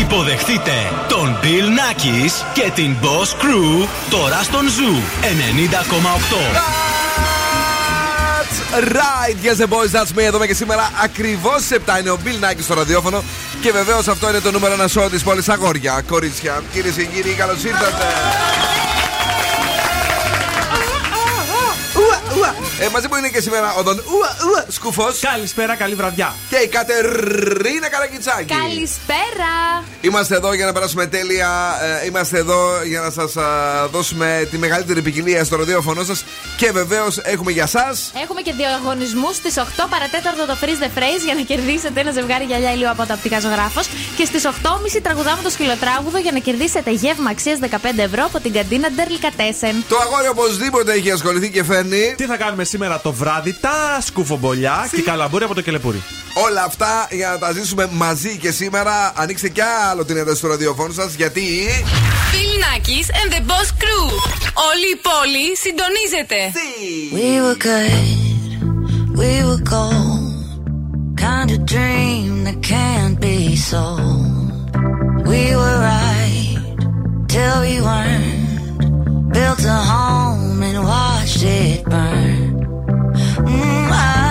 Υποδεχτείτε τον Bill Nackis και την Boss Crew τώρα στον Zoo 90,8. right, yes the boys, that's me. Εδώ και σήμερα ακριβώ σε 7 είναι ο Bill Nike στο ραδιόφωνο. Και βεβαίω αυτό είναι το νούμερο ένα show τη πόλη Αγόρια. Κορίτσια, κυρίε και κύριοι, καλώ ήρθατε. Ε, μαζί μου είναι και σήμερα ο Δον Σκουφός. Καλησπέρα, καλή βραδιά. Και η Κατερίνα Καρακιτσάκη. Καλησπέρα. Είμαστε εδώ για να περάσουμε τέλεια. Ε, είμαστε εδώ για να σας δώσουμε τη μεγαλύτερη ποικιλία στο ραδιόφωνο σας. Και βεβαίως έχουμε για εσά. Έχουμε και διαγωνισμούς στις 8 παρατέταρτο το Freeze the Phrase για να κερδίσετε ένα ζευγάρι γυαλιά ηλίου από τα οπτικά ζωγράφος. Και στις 8.30 τραγουδάμε το σκυλοτράγουδο για να κερδίσετε γεύμα αξίας 15 ευρώ από την καντίνα Ντερλικατέσεν. Το αγόρι οπωσδήποτε έχει ασχοληθεί και φέρνει. Τι θα κάνουμε σήμερα το βράδυ, τα σκουφομπολιά και καλαμπούρια από το κελεπούρι. Όλα αυτά για να τα ζήσουμε μαζί και σήμερα. Ανοίξτε κι άλλο την ένταση του ραδιοφώνου σας γιατί. Φιλνάκη and the Boss Crew. Όλη η πόλη συντονίζεται. We were good, we were gold. Kind of dream that can't be sold. We were right till we weren't. Built a home and watched it burn. Mm, I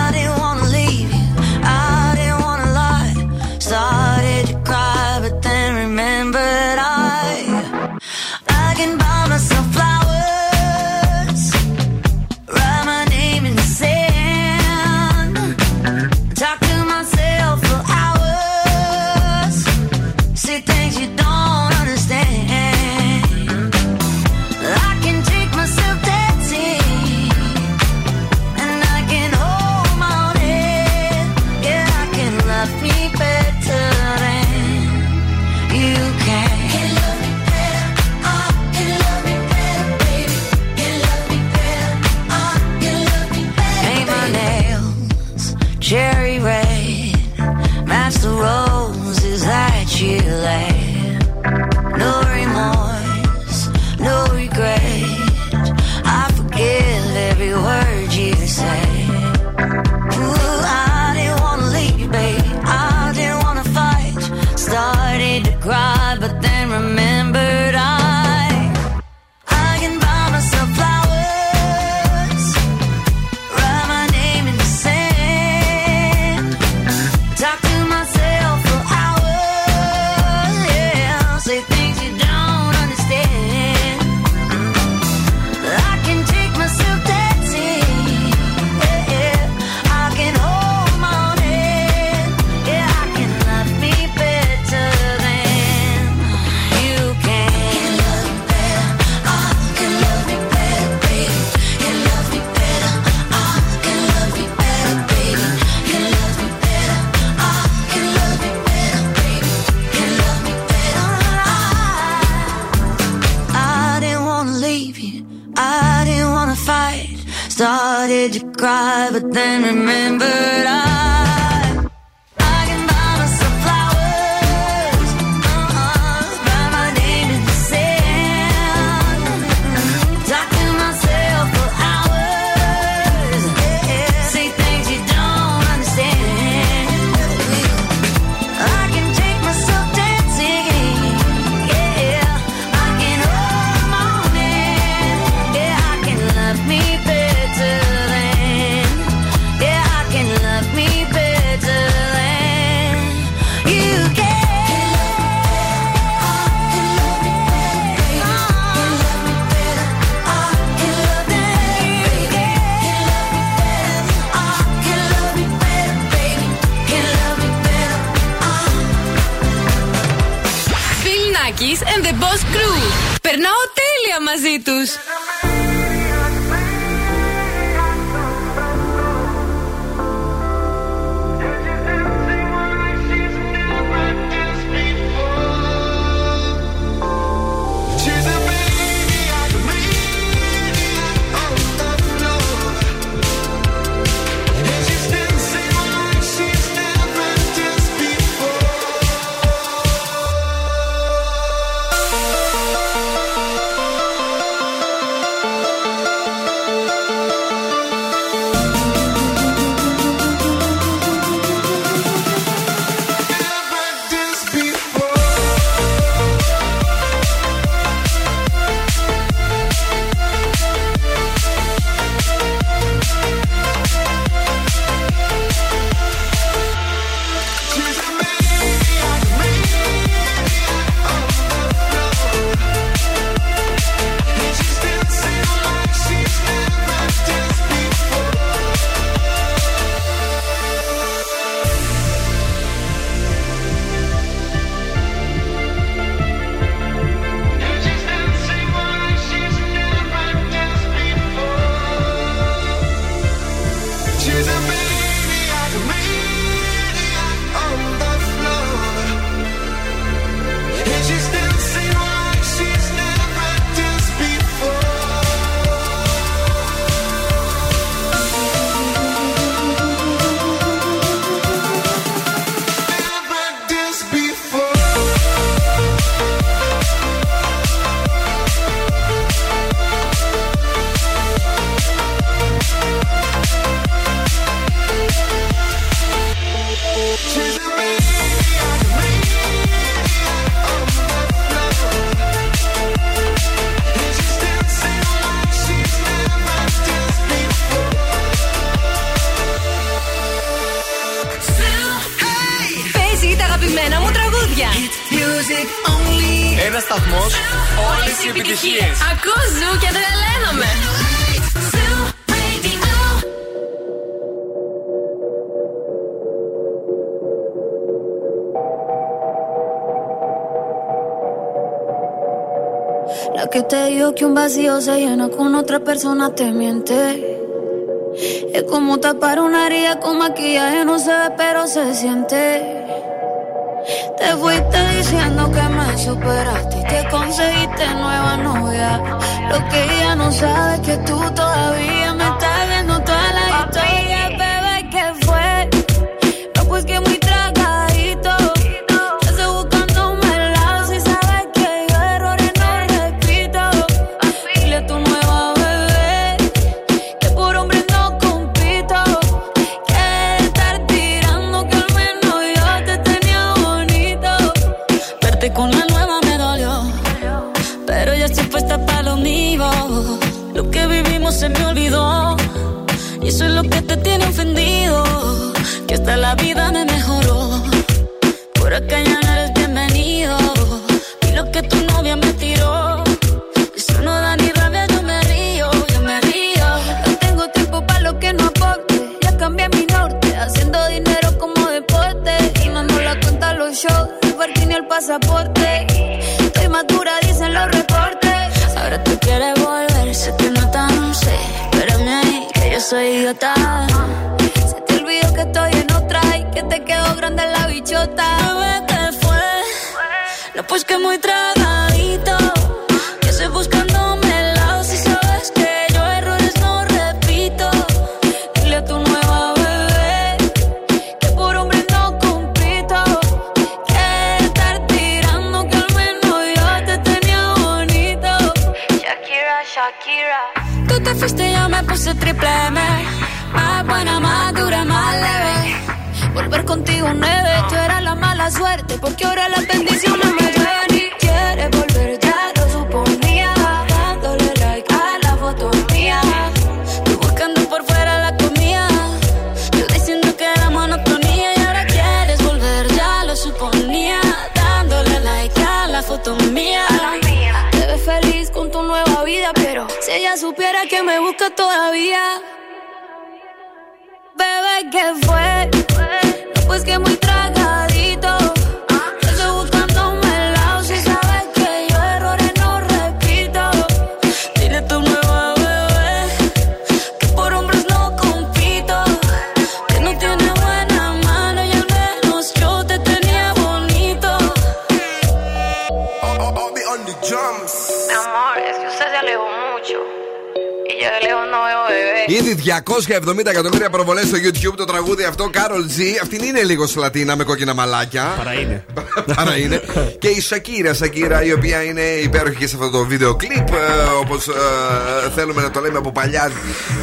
Όλες οι επιτυχίες. Ακούς ζου και τρελαίνομαι. La que te dijo que un vacío se llena con otra persona te miente. Es como tapar una herida con maquillaje, no se ve, pero se siente. Te fuiste diciendo que me superaste y que conseguiste nueva novia. Lo que ella no sabe es que tú 270 εκατομμύρια προβολές στο YouTube το τραγούδι αυτό, Carol G. Αυτή είναι λίγο σλατίνα με κόκκινα μαλάκια. Παρά είναι. Άρα είναι. και η Σακύρα, Σακύρα, η οποία είναι υπέροχη και σε αυτό το βίντεο κλιπ. Όπως θέλουμε να το λέμε από παλιά.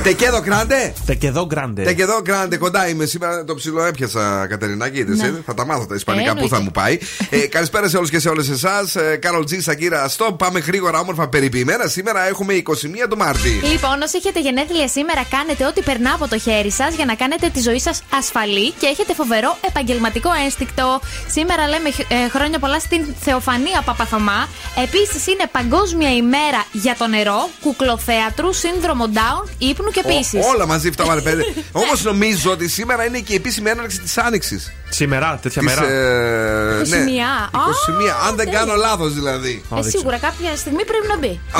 Τεκέδο κράντε! Τεκεδό γκράντε. Τεκέδο κράντε, κοντά είμαι σήμερα. Το ψηλό έπιασα, Κατερινάκη. είδες, Ναι. ε; Θα τα μάθω τα Ισπανικά, Ε, πού θα εννοείται. μου πάει. ε, καλησπέρα σε όλους και σε όλες εσάς. Carol G, Σακύρα, στο πάμε γρήγορα, όμορφα, περιποιημένα. Σήμερα έχουμε 21 του Μάρτη. Λοιπόν, όσοι έχετε γενέθλια σήμερα, κάνετε ό,τι περνά από το χέρι σας για να κάνετε τη ζωή σας ασφαλή και έχετε φοβερό επαγγελματικό ένστικτο. Σήμερα λέμε ε, χρόνια πολλά στην Θεοφανία Παπαθωμά. Επίσης είναι Παγκόσμια ημέρα για το νερό, κουκλοθέατρου, σύνδρομο Down, ύπνου και πίση. Ό, όλα μαζί φτάμανε πέντε. Όμως νομίζω ότι σήμερα είναι και η επίσημη έναρξη της Άνοιξης. Σήμερα, τέτοια Της, μέρα. ε, 21. ναι, 21. Α, Αν δεν τέλεια. κάνω λάθος δηλαδή. Ε, σίγουρα κάποια στιγμή πρέπει να μπει. Α,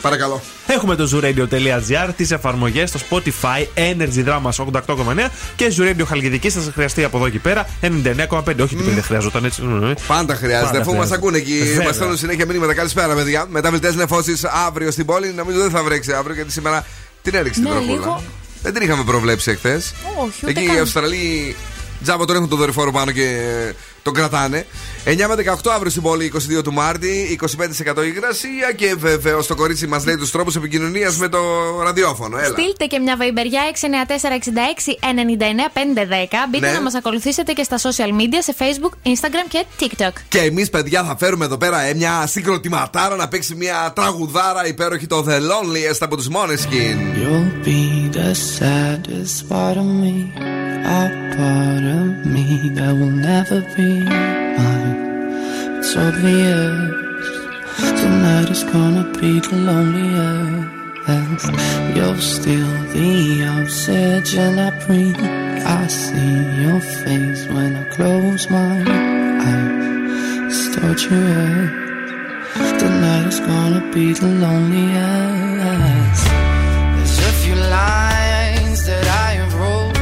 Παρακαλώ. Έχουμε το zooradio.gr, τις εφαρμογές στο Spotify, Energy Drama 88,9 και Zooradio Χαλκιδική. Θα σα χρειαστεί από εδώ και πέρα 99,5. Όχι ότι δεν χρειαζόταν έτσι. Πάντα χρειάζεται, Πάντα αφού μας χρειάζεται. ακούνε εκεί. Βέβαια. Μας στέλνουν συνέχεια μηνύματα. Καλησπέρα, παιδιά. Μεταβλητέ νεφώσεις αύριο στην πόλη. Νομίζω δεν θα βρέξει αύριο γιατί σήμερα την έριξε την Ναι, βροχούλα. λίγο. Δεν την είχαμε προβλέψει εχθές. Όχι, ούτε Εκεί οι καν. Αυστραλοί τζάμπα τον έχουν το δορυφόρο πάνω και τον κρατάνε. 9 με 18 αύριο στην πόλη, 22 του Μάρτη, 25% υγρασία και βεβαίως το κορίτσι μας λέει τους τρόπους επικοινωνίας με το ραδιόφωνο. Έλα. Στείλτε και μια βαϊμπεριά 694-66-99-510. Μπείτε Ναι. να μας ακολουθήσετε και στα social media σε Facebook, Instagram και TikTok. Και εμείς, παιδιά, θα φέρουμε εδώ πέρα ε, μια συγκροτηματάρα να παίξει μια τραγουδάρα υπέροχη το The Loneliest από τους Måneskin. You'll be the saddest part of me, a part of me that will never be mine. it's obvious Tonight is gonna be the loneliest You're still the obsession I breathe. I see your face when I close my eyes. Start your head Tonight is gonna be the loneliest. There's a few lines that I have wrote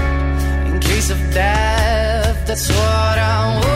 In case of death, that's what I want.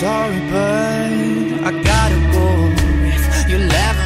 sorry, but I gotta go. You left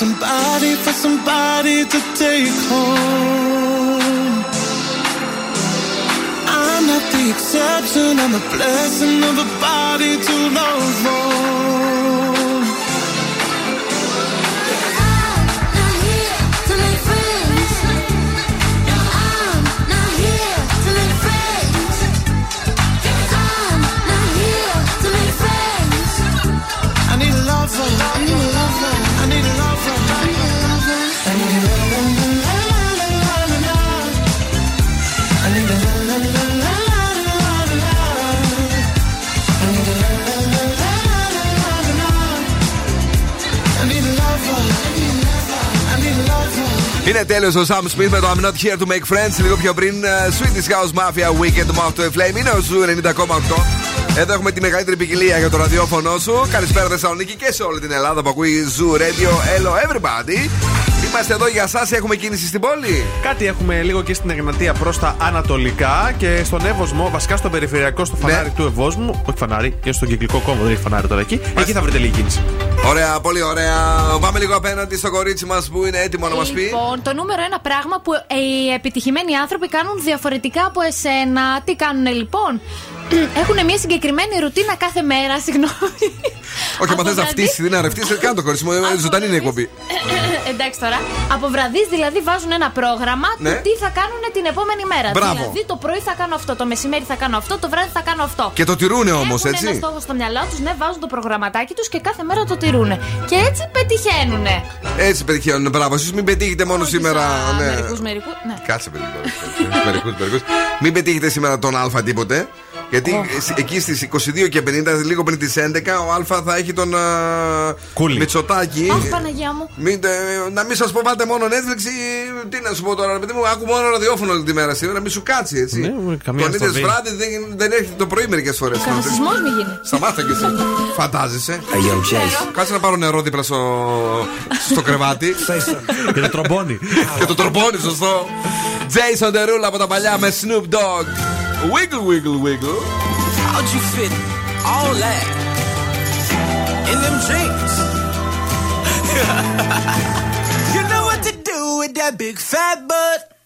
somebody, for somebody to take home. The exception, I'm a blessing of a body to love on. Είναι τέλειος ο Sam Smith με το I'm not here to make friends. Λίγο πιο πριν, ε, Swedish House Mafia Weeknd Moth to a Flame. Είναι ο Zoo 90,8. Εδώ έχουμε τη μεγαλύτερη ποικιλία για το ραδιόφωνο σου. Καλησπέρα Θεσσαλονίκη και σε όλη την Ελλάδα που ακούει Zoo Radio. Hello everybody. Είμαστε εδώ για εσάς. Έχουμε κίνηση στην πόλη. Κάτι έχουμε λίγο και στην Εγνατία προς τα ανατολικά και στον Εύοσμο, βασικά στο περιφερειακό, στο φανάρι Ναι. του Ευόσμου. Όχι φανάρι, και στον κυκλικό κόμβο δεν έχει φανάρι τώρα εκεί. Εκεί θα βρείτε λίγη κίνηση. Ωραία, πολύ ωραία. Πάμε λίγο απέναντι στο κορίτσι μας που είναι έτοιμο να μας πει. Λοιπόν, το νούμερο ένα πράγμα που ε, οι επιτυχημένοι άνθρωποι κάνουν διαφορετικά από εσένα. Τι κάνουν λοιπόν; Έχουν μια συγκεκριμένη ρουτίνα κάθε μέρα, συγγνώμη. Όχι, άμα Από θες να βραδύ- φτύσεις, δεν να ρευτείς, κάνε το κορίτσι μου. ε, Ζωντανή είναι η εκπομπή. Εντάξει τώρα. Από βραδύς δηλαδή βάζουν ένα πρόγραμμα Ναι. του τι θα κάνουν την επόμενη μέρα. Μπράβο. Δηλαδή το πρωί θα κάνω αυτό, το μεσημέρι θα κάνω αυτό, το βράδυ θα κάνω αυτό. Και το τηρούνε όμως, Έχουν ένα έτσι. στόχο στο μυαλό τους, ναι, βάζουν το προγραμματάκι τους και κάθε μέρα το τηρούνε. Και έτσι πετυχαίνουν. Έτσι πετυχαίνουν. Μπράβο, εσείς μην πετύχετε μόνο σήμερα. Ναι. Μερικούς, μερικούς. Ναι. Κάτσε παιδί. Μερικούς, μερικούς. Μην πετύχετε σήμερα τον Α τίποτε. Γιατί εκεί στις 22 και 50, λίγο πριν τις 11, ο Α θα έχει τον α, Κούλι. Μητσοτάκη. Αχ, Παναγία μου. Μην, ε, να μην σας πω πάτε μόνο Netflix ή τι να σου πω τώρα, παιδί μου, άκου μόνο ραδιόφωνο όλη τη μέρα σήμερα, μην σου κάτσει έτσι. Ναι, καμία Τον είδες στοβή. βράδυ, δεν, δεν έρχεται το πρωί μερικές φορές. Κανένα σεισμό μην γίνει. Σταμάτα κι εσύ. Φαντάζεσαι. Κάτσε να πάρω νερό δίπλα στο, στο κρεβάτι. και το τρομπόνι. και το τροπώνει, σωστό. Jason Derulo από τα παλιά με Snoop Dogg. Wiggle, wiggle, wiggle. How'd you fit all that in them jeans? you know what to do with that big fat butt.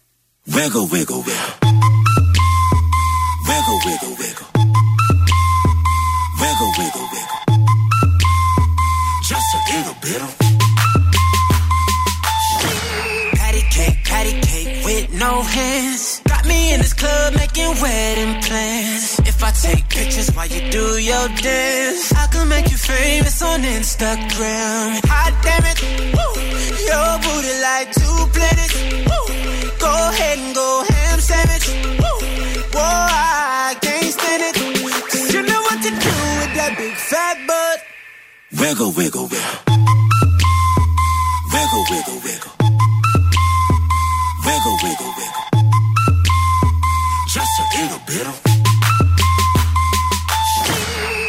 Wiggle, wiggle, wiggle. Wiggle, wiggle, wiggle. Wiggle, wiggle, wiggle. Just a little bit Patty cake, with no hands. Got me in this club making wedding plans. If I take pictures while you do your dance, I can make you famous on Instagram. Hot damn it, woo. Your booty like two planets. Woo. Go ahead and go ham sandwich. Woo. Whoa, I can't stand it. 'Cause you know what to do with that big fat butt. Wiggle, wiggle, wiggle. Wiggle, wiggle, wiggle. Wiggle, wiggle. Just a little bit of.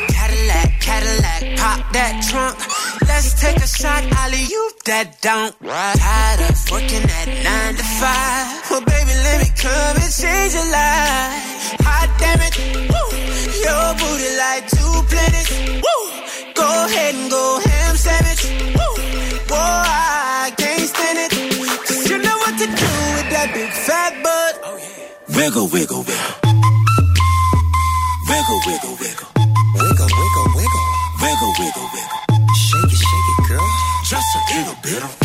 Cadillac, Cadillac, pop that trunk. Let's take a shot, you that don't. Tired of working nine to five. Well, baby, let me come and change your life. Hot damn it, woo. Your booty like two planets, woo. Go ahead and go ham Wiggle, wiggle, wiggle. Wiggle, wiggle, wiggle. Wiggle, wiggle, wiggle. Wiggle, wiggle, wiggle. Shake it, shake it, girl. Just a little bit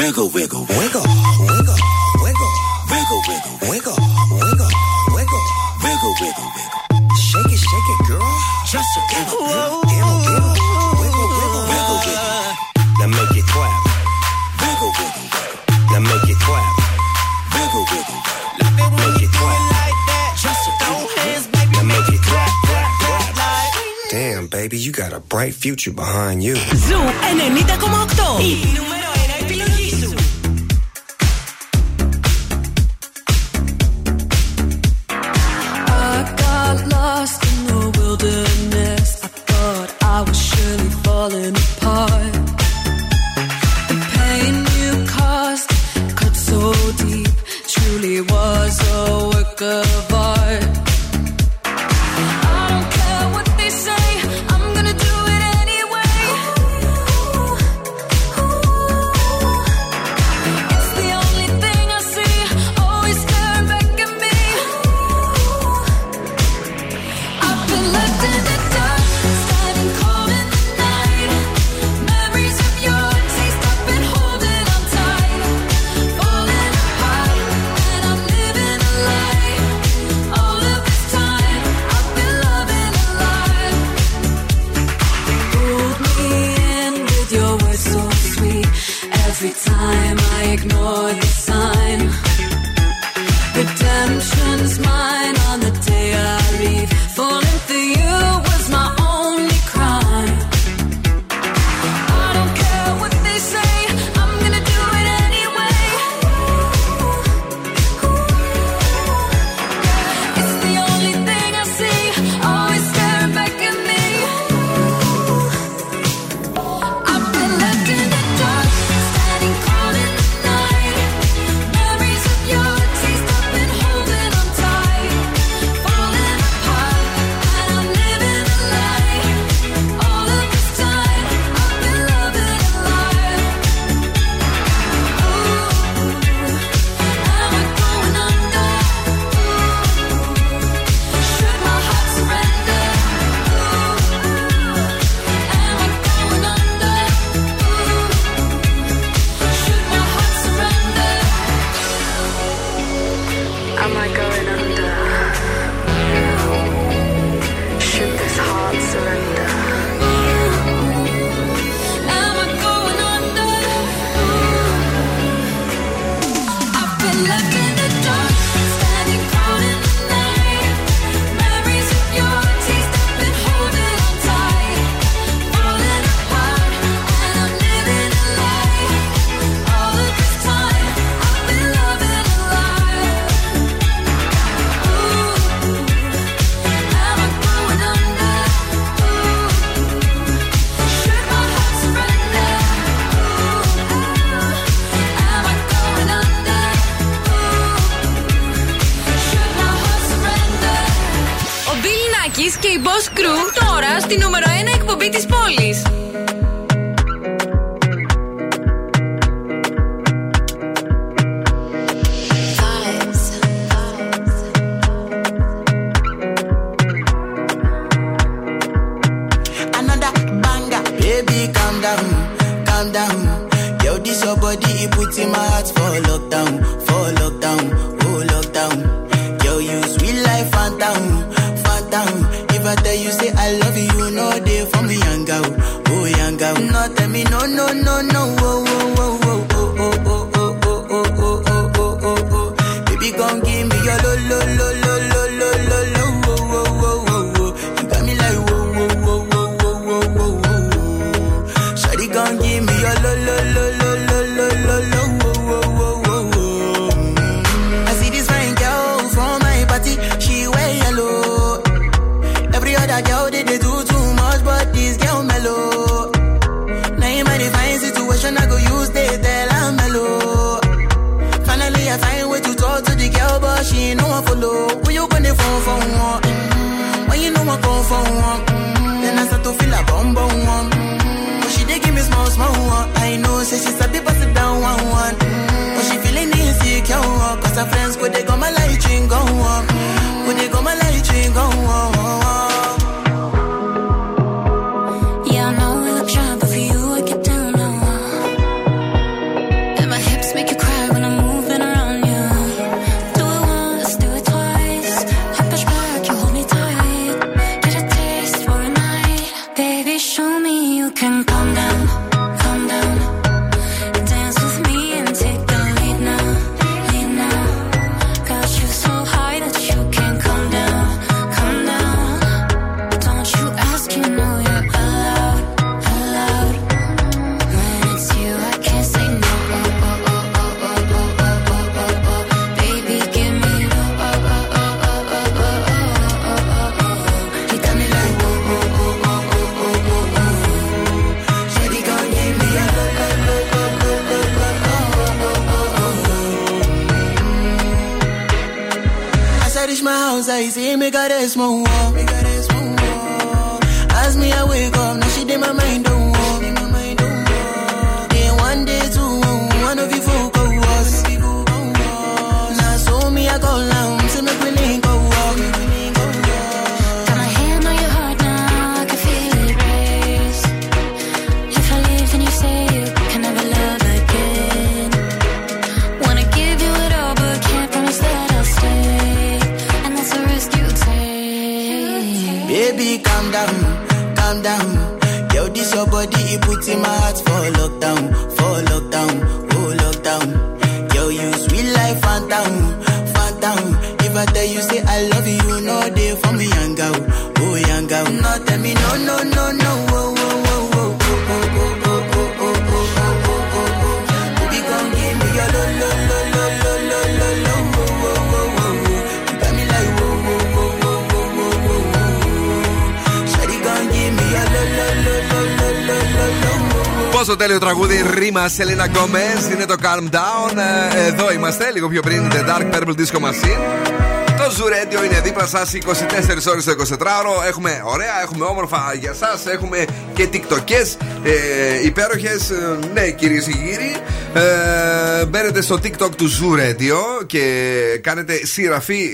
wiggle, wiggle, wiggle, wiggle, wiggle, wiggle, wiggle, wiggle, wiggle, wiggle, wiggle, wiggle, wiggle. Shake it, shake it, girl. Just a little, girl. Wiggle, wiggle, wiggle, wiggle, wiggle. Now make it clap. Wiggle, wiggle, wiggle. Now make it clap. Wiggle, wiggle, wiggle. Love it when you do like that. Just throw hands, baby. Now make it clap, clap, clap, like. Damn, baby, you got a bright future behind you. Zoo 90,8. το τέλειο τραγούδι Rema Selena Gomez Είναι το Calm Down. Ε, εδώ είμαστε λίγο πιο πριν The Dark Purple Disco Machine. Το Zoo Radio είναι δίπλα σας 24 ώρες το 24ωρο. Έχουμε ωραία, έχουμε όμορφα για εσάς. Έχουμε και TikTok ές ε, υπέροχες. Ε, ναι, κυρίες και κύριοι. Ε, μπαίνετε στο TikTok του Zoo Radio και κάνετε εγγραφή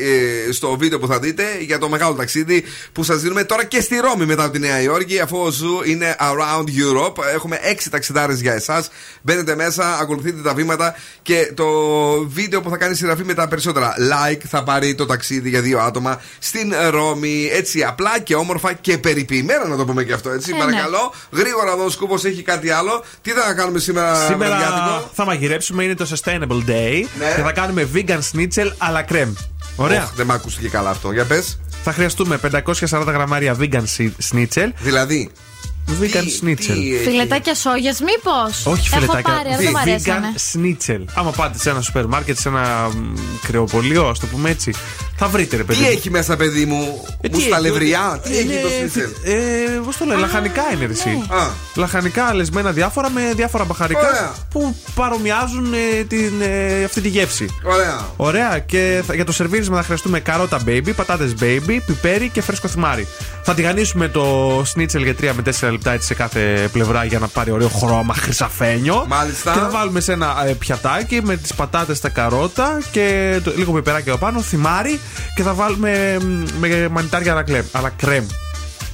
ε, στο βίντεο που θα δείτε για το μεγάλο ταξίδι που σας δίνουμε τώρα και στη Ρώμη μετά από τη Νέα Υόρκη. Αφού ο Zoo είναι around Europe, έχουμε 6 ταξιδάρες για εσάς. Μπαίνετε μέσα, ακολουθείτε τα βήματα και το βίντεο που θα κάνει συγγραφή με τα περισσότερα like θα πάρει το ταξίδι ταξίδι για δύο άτομα στην Ρώμη. Έτσι απλά και όμορφα και περιποιημένα να το πούμε και αυτό. Έτσι, ε, ναι. παρακαλώ. Γρήγορα εδώ ο Σκούπο έχει κάτι άλλο. Τι θα κάνουμε σήμερα, Σήμερα μεριάτικο; θα μαγειρέψουμε, είναι το Sustainable Day ναι. και θα κάνουμε vegan schnitzel αλλά crème. Ωραία. Δεν με ακούστηκε καλά αυτό. Για πες. Θα χρειαστούμε 540 γραμμάρια vegan schnitzel. Δηλαδή Vegan Schnitzel. Φιλετάκια σόγιας, μήπως; Όχι φιλετάκια. Έχω πάρει, αλλά δεν μ' αρέσανε. Vegan Schnitzel. Άμα πάτε σε ένα σούπερ μάρκετ, σε ένα μ, κρεοπολείο, ας το πούμε έτσι, θα βρείτε ρε παιδί. Τι μου. έχει μέσα, παιδί μου, Ε, τι μουσταλευριά, τι είναι- έχει το σνίτσελ. Ε, πώς το λέω, λαχανικά είναι ρε εσύ. Α. Λαχανικά λεσμένα διάφορα με διάφορα μπαχαρικά Ωραία. που παρομοιάζουν ε, την, ε, αυτή τη γεύση. Ωραία. Ωραία, και θα- για το σερβίρισμα θα χρειαστούμε καρότα baby, πατάτες baby, πιπέρι και φρέσκο θυμάρι. Θα τηγανίσουμε το σνίτσελ για 3 με 4 λεπτά έτσι σε κάθε πλευρά για να πάρει ωραίο χρώμα χρυσαφένιο. Μάλιστα. Και θα βάλουμε σε ένα ε, πιατάκι με τις πατάτες, τα καρότα και το, λίγο πιπεράκι εδώ πάνω, θυμάρι και θα βάλουμε μ, με μανιτάρια αλλά κρέμ. Αλλά κρέμ.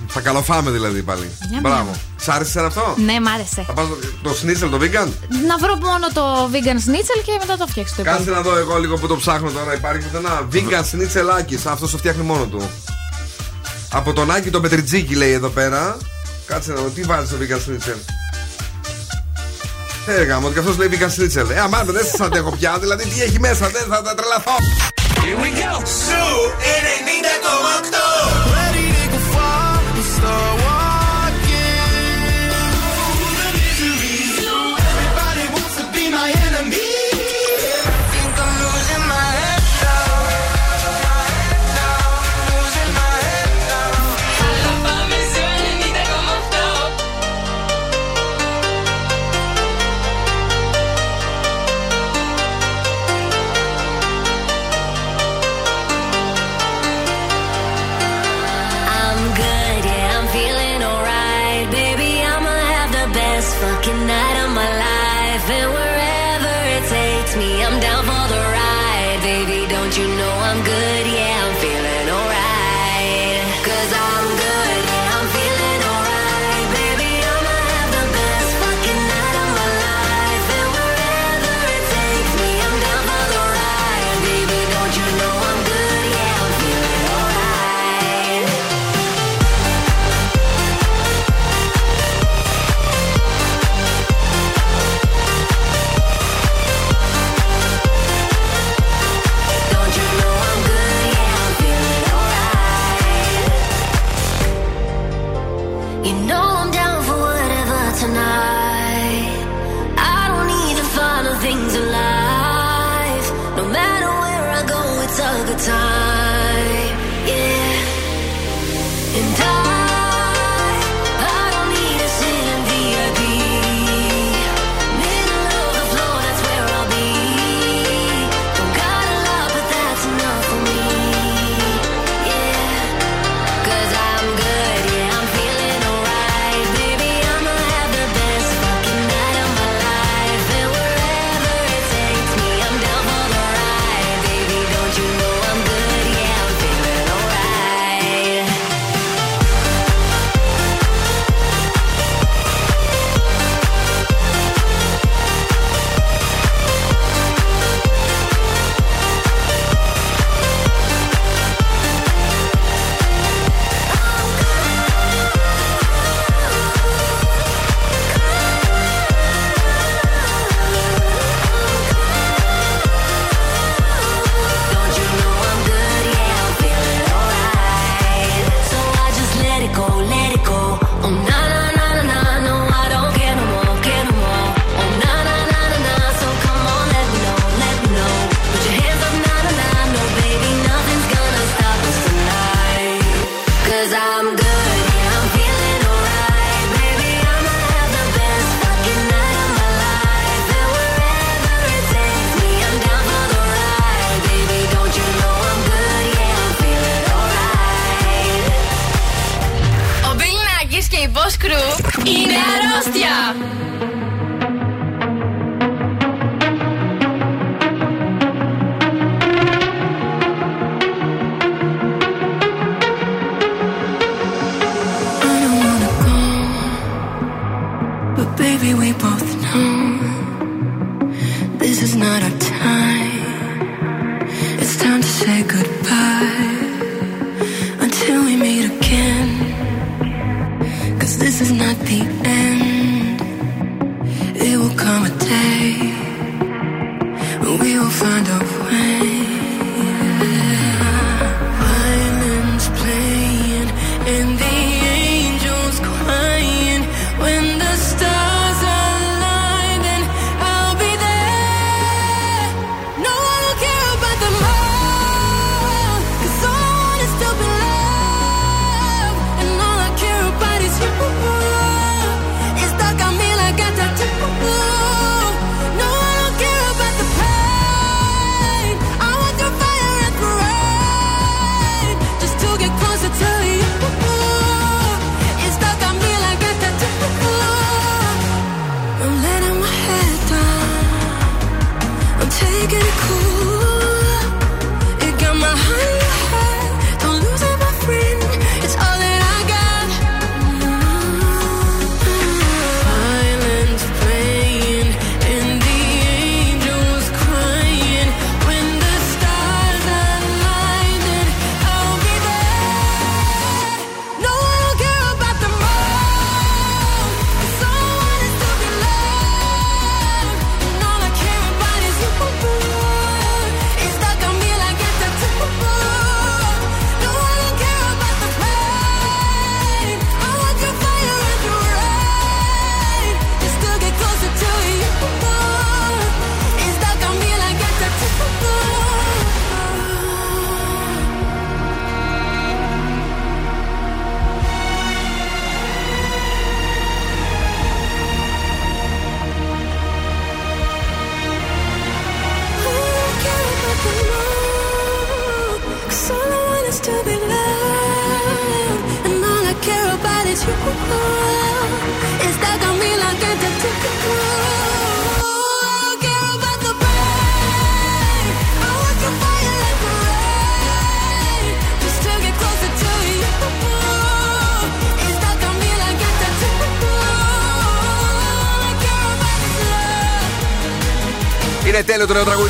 Θα καλοφάμε δηλαδή πάλι. Μια Μπράβο. μια. Σ' άρεσε εσένα αυτό; Ναι, μ' άρεσε. Θα πας το, το σνίτσελ το vegan; Να βρω μόνο το vegan schnitzel και μετά το φτιάξω το Κάτσε υπόλοιπο. να δω εγώ λίγο που το ψάχνω τώρα. Υπάρχει ένα vegan σνίτσελάκι. Αυτό το φτιάχνει μόνο του. Από τον Άκη τον Πετριτζίκη λέει εδώ πέρα. Κάτσε να δω τι βάζεις στο vegan schnitzel; Ε, γάμο, ότι και αυτός λέει vegan schnitzel. Ε, αμάν, δεν σας αντέχω πια. Δηλαδή, τι έχει μέσα, δεν θα τα τρελαθώ. Here we go. Σου 90,8. Ready to go far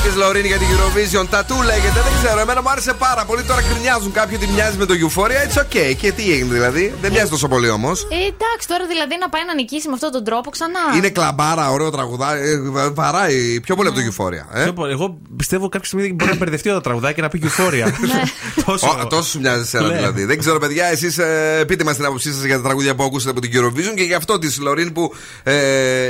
της Λωρίνη για την Eurovision. Τατού λέγεται, δεν ξέρω. Εμένα μου άρεσε πάρα πολύ. Τώρα κρινιάζουν κάποιοι ότι μοιάζει με το Euphoria. It's okay. Και τι έγινε δηλαδή; Δεν μοιάζει τόσο πολύ όμως. Ε, εντάξει, τώρα δηλαδή να πάει να νικήσει με αυτόν τον τρόπο ξανά. Είναι κλαμπάρα, ωραίο τραγουδά. Ε, βαράει πιο πολύ από το Euphoria. Ε; Πιο πολύ. Εγώ πιστεύω κάποια στιγμή μπορεί να μπερδευτεί το τραγουδάκι και να πει Euphoria. τόσο. Ω, τόσο σου μοιάζει εσένα Ναι. δηλαδή. Δεν ξέρω, παιδιά, εσείς πείτε μας την άποψή σας για τα τραγούδια που ακούσατε από την Eurovision και γι' αυτό της Λωρίν που ε,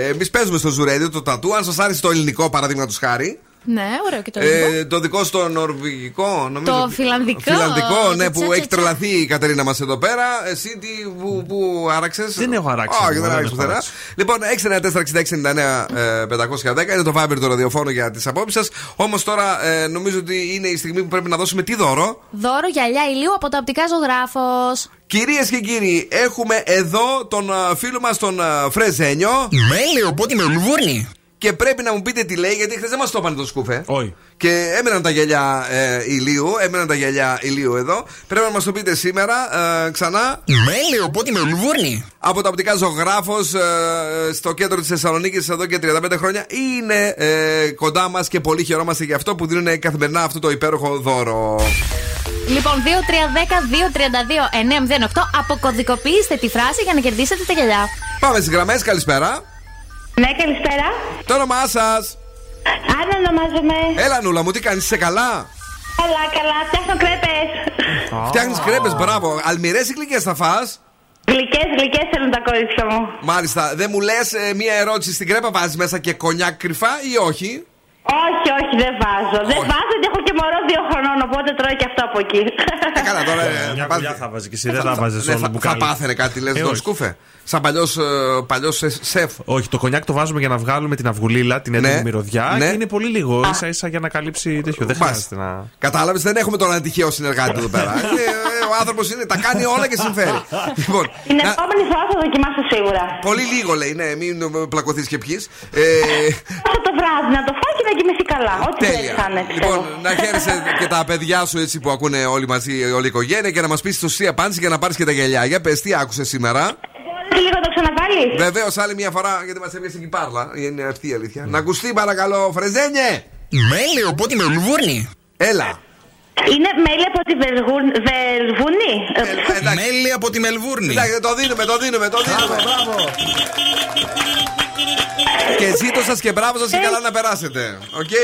εμείς παίζουμε στο Ζουρέντιο το τατού. Αν σας άρεσε το ελληνικό παραδείγματος χάρη. Ναι, ωραίο και το ελληνικό. Ε, το δικό στο νορβηγικό, νομίζω. Το φιλανδικό. Φιλανδικό, ναι, Το που τσα, έχει τσα, τσα. τρελαθεί η Κατερίνα μας εδώ πέρα. Εσύ τι, που, που άραξες; Δεν έχω αράξει, Όχι, εγώ, δεν δεν άραξε έχω πουθενά. αράξει. Λοιπόν, 694-6699-510 είναι το Viber του ραδιοφώνου για τις απόψεις σας. Όμως τώρα ε, νομίζω ότι είναι η στιγμή που πρέπει να δώσουμε τι δώρο; Δώρο γυαλιά ηλίου από τα οπτικά ζωγράφος. Κυρίες και κύριοι, έχουμε εδώ τον α, φίλο μας τον α, Φρεζένιο. Μέλιο, από τη Μελβούρνη. Και πρέπει να μου πείτε τι λέει, γιατί χθες δεν μας το είπανε το σκούφε. Όχι. Και έμεναν τα γυαλιά ε, ηλίου, έμεναν τα γυαλιά ηλίου εδώ. Πρέπει να μας το πείτε σήμερα ε, ξανά. Μέλιο, από τη Μελβούρνη. Από τα οπτικά ζωγράφος ε, στο κέντρο της Θεσσαλονίκης εδώ και 35 χρόνια. Είναι ε, κοντά μας και πολύ χαιρόμαστε γι' αυτό που δίνουν καθημερινά αυτό το υπέροχο δώρο. Λοιπόν, 2-3-10-2-32-908. Αποκωδικοποιήστε τη φράση για να κερδίσετε τα γυαλιά. Πάμε στις γραμμές, καλησπέρα. Ναι, καλησπέρα. Το όνομά σας; Άννα ονομάζομαι. Έλα, Νούλα μου, τι κάνεις, είσαι καλά; Καλά, καλά, φτιάχνω κρέπες. Φτιάχνεις κρέπες, μπράβο. Αλμυρές ή γλυκές θα φας; Γλυκές, γλυκές θέλουν τα κορίτσια μου. Μάλιστα. Δεν μου λες μία ερώτηση στην κρέπα, βάζεις μέσα και κονιάκ κρυφά ή όχι; Όχι, όχι, δεν βάζω. Δεν βάζω γιατί έχω και μωρό δύο χρονών, οπότε τρώει και αυτό από εκεί. Ε, καλά, τώρα. ε, Μια θα κουλιά πάθει- θα βάζεις και εσύ, δεν θα βάζεις Ναι, όλο θα, μπουκάλι. θα πάθαινε κάτι, λες, Ε, το όχι. σκούφε. Σαν παλιός σεφ. Όχι, το κονιάκ το βάζουμε για να βγάλουμε την αυγουλίλα, την έντονη Ναι. μυρωδιά Ναι. και είναι πολύ λίγο. σα ίσα για να καλύψει τέτοιο. Δεν χρειάζεται να. Κατάλαβες, δεν έχουμε τώρα ένα τυχαίο συνεργάτη εδώ πέρα. Ε, ε, ο άνθρωπος είναι, τα κάνει όλα και συμφέρει. λοιπόν, Την να- επόμενη φορά θα δοκιμάσω σίγουρα. πολύ λίγο λέει, ναι, μην πλακωθείς και πιει. Ε, Πάω το βράδυ να το φάω και να κοιμηθεί καλά. Ό,τι θέλει τέλεια. θα είναι. Λοιπόν, πιστεύω. να χαίρεσαι και τα παιδιά σου έτσι που ακούνε όλοι μαζί, όλη η οικογένεια και να μας πεις τη σωστή απάντηση για να πάρεις και τα γυαλιά. Για πες, τι άκουσες σήμερα; Μπορείς λίγο να το ξαναβάλει. Βεβαίως, άλλη μια φορά γιατί μας έπιασε και η πάρλα. Είναι αυτή η αλήθεια. Να ακουστεί παρακαλώ, Φρεζένιε! Μέλιο, από τη Μελβούρνη. Έλα. Είναι μέλη από τη Βεργούν- Βερβούνη. Ε, Μέλι από τη Μελβούρνη. Εντάξει, το δίνουμε, το δίνουμε, το δίνουμε. Και ζήτω σα και μπράβο σα και καλά να περάσετε. Οκ.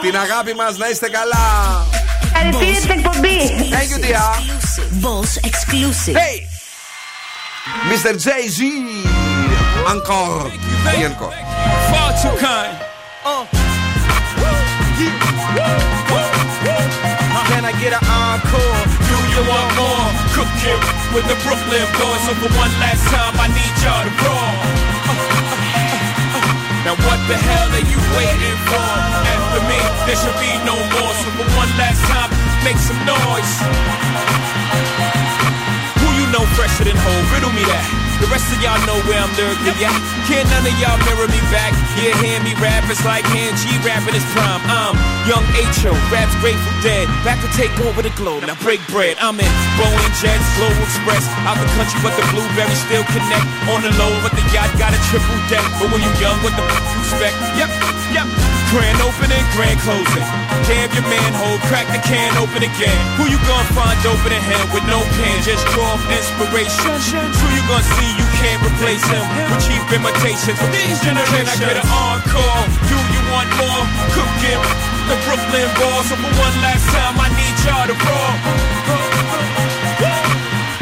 Την αγάπη μα να είστε καλά. Ευχαριστήρια την εκπομπή. Thank you, dear. Boss exclusive. Hey! Mr. Jay-Z. Encore. Et encore. Far too kind. Can I get an encore? Do you want more? Cook it with the Brooklyn boys. So for one last time, I need y'all to roar. Now what the hell are you waiting for? After me, there should be no more. So for one last time, make some noise. Know fresher than whole? Riddle me that. The rest of y'all know where I'm lurking, yeah. Can't none of y'all mirror me back. Yeah, hear me rap, it's like hand rapping his prime. I'm young H.O., raps Grateful Dead. Back to take over the globe, now break bread. I'm in Boeing Jets, Global Express. Out the country, but the blueberries still connect. On the low, but the yacht got a triple deck. But when you young, what the f you expect? Yep, yep. Grand opening, grand closing. Damn your manhole, crack the can open again. Who you gonna find open in hand with no pen? Just draw off inspiration. Who you gonna see you can't replace him with cheap imitations from these generations? Can I get an encore? Do you want more? Cook it. The Brooklyn Balls. So for one last time, I need y'all to roar.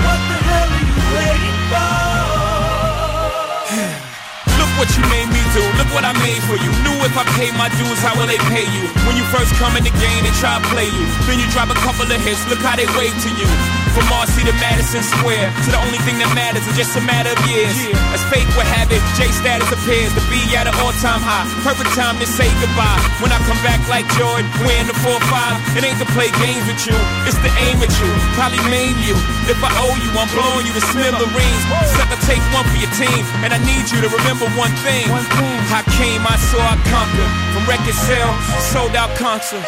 What the hell are you waiting for? Look what you made me do. Look what I made for you. Knew if I pay my dues, how will they pay you? When you first come in the game, they try to play you. Then you drop a couple of hits, look how they wave to you. From Marcy to Madison Square, to the only thing that matters is just a matter of years. As fate would have it, J status appears to be at an all-time high. Perfect time to say goodbye. When I come back like Jordan, wearing the 4-5, it ain't to play games with you, it's to aim at you. Probably maim you. If I owe you, I'm blowing you to smithereens. Sucker, take one for your team, and I need you to remember one thing. I came, I saw, I conquered. Record sales, sold out concerts.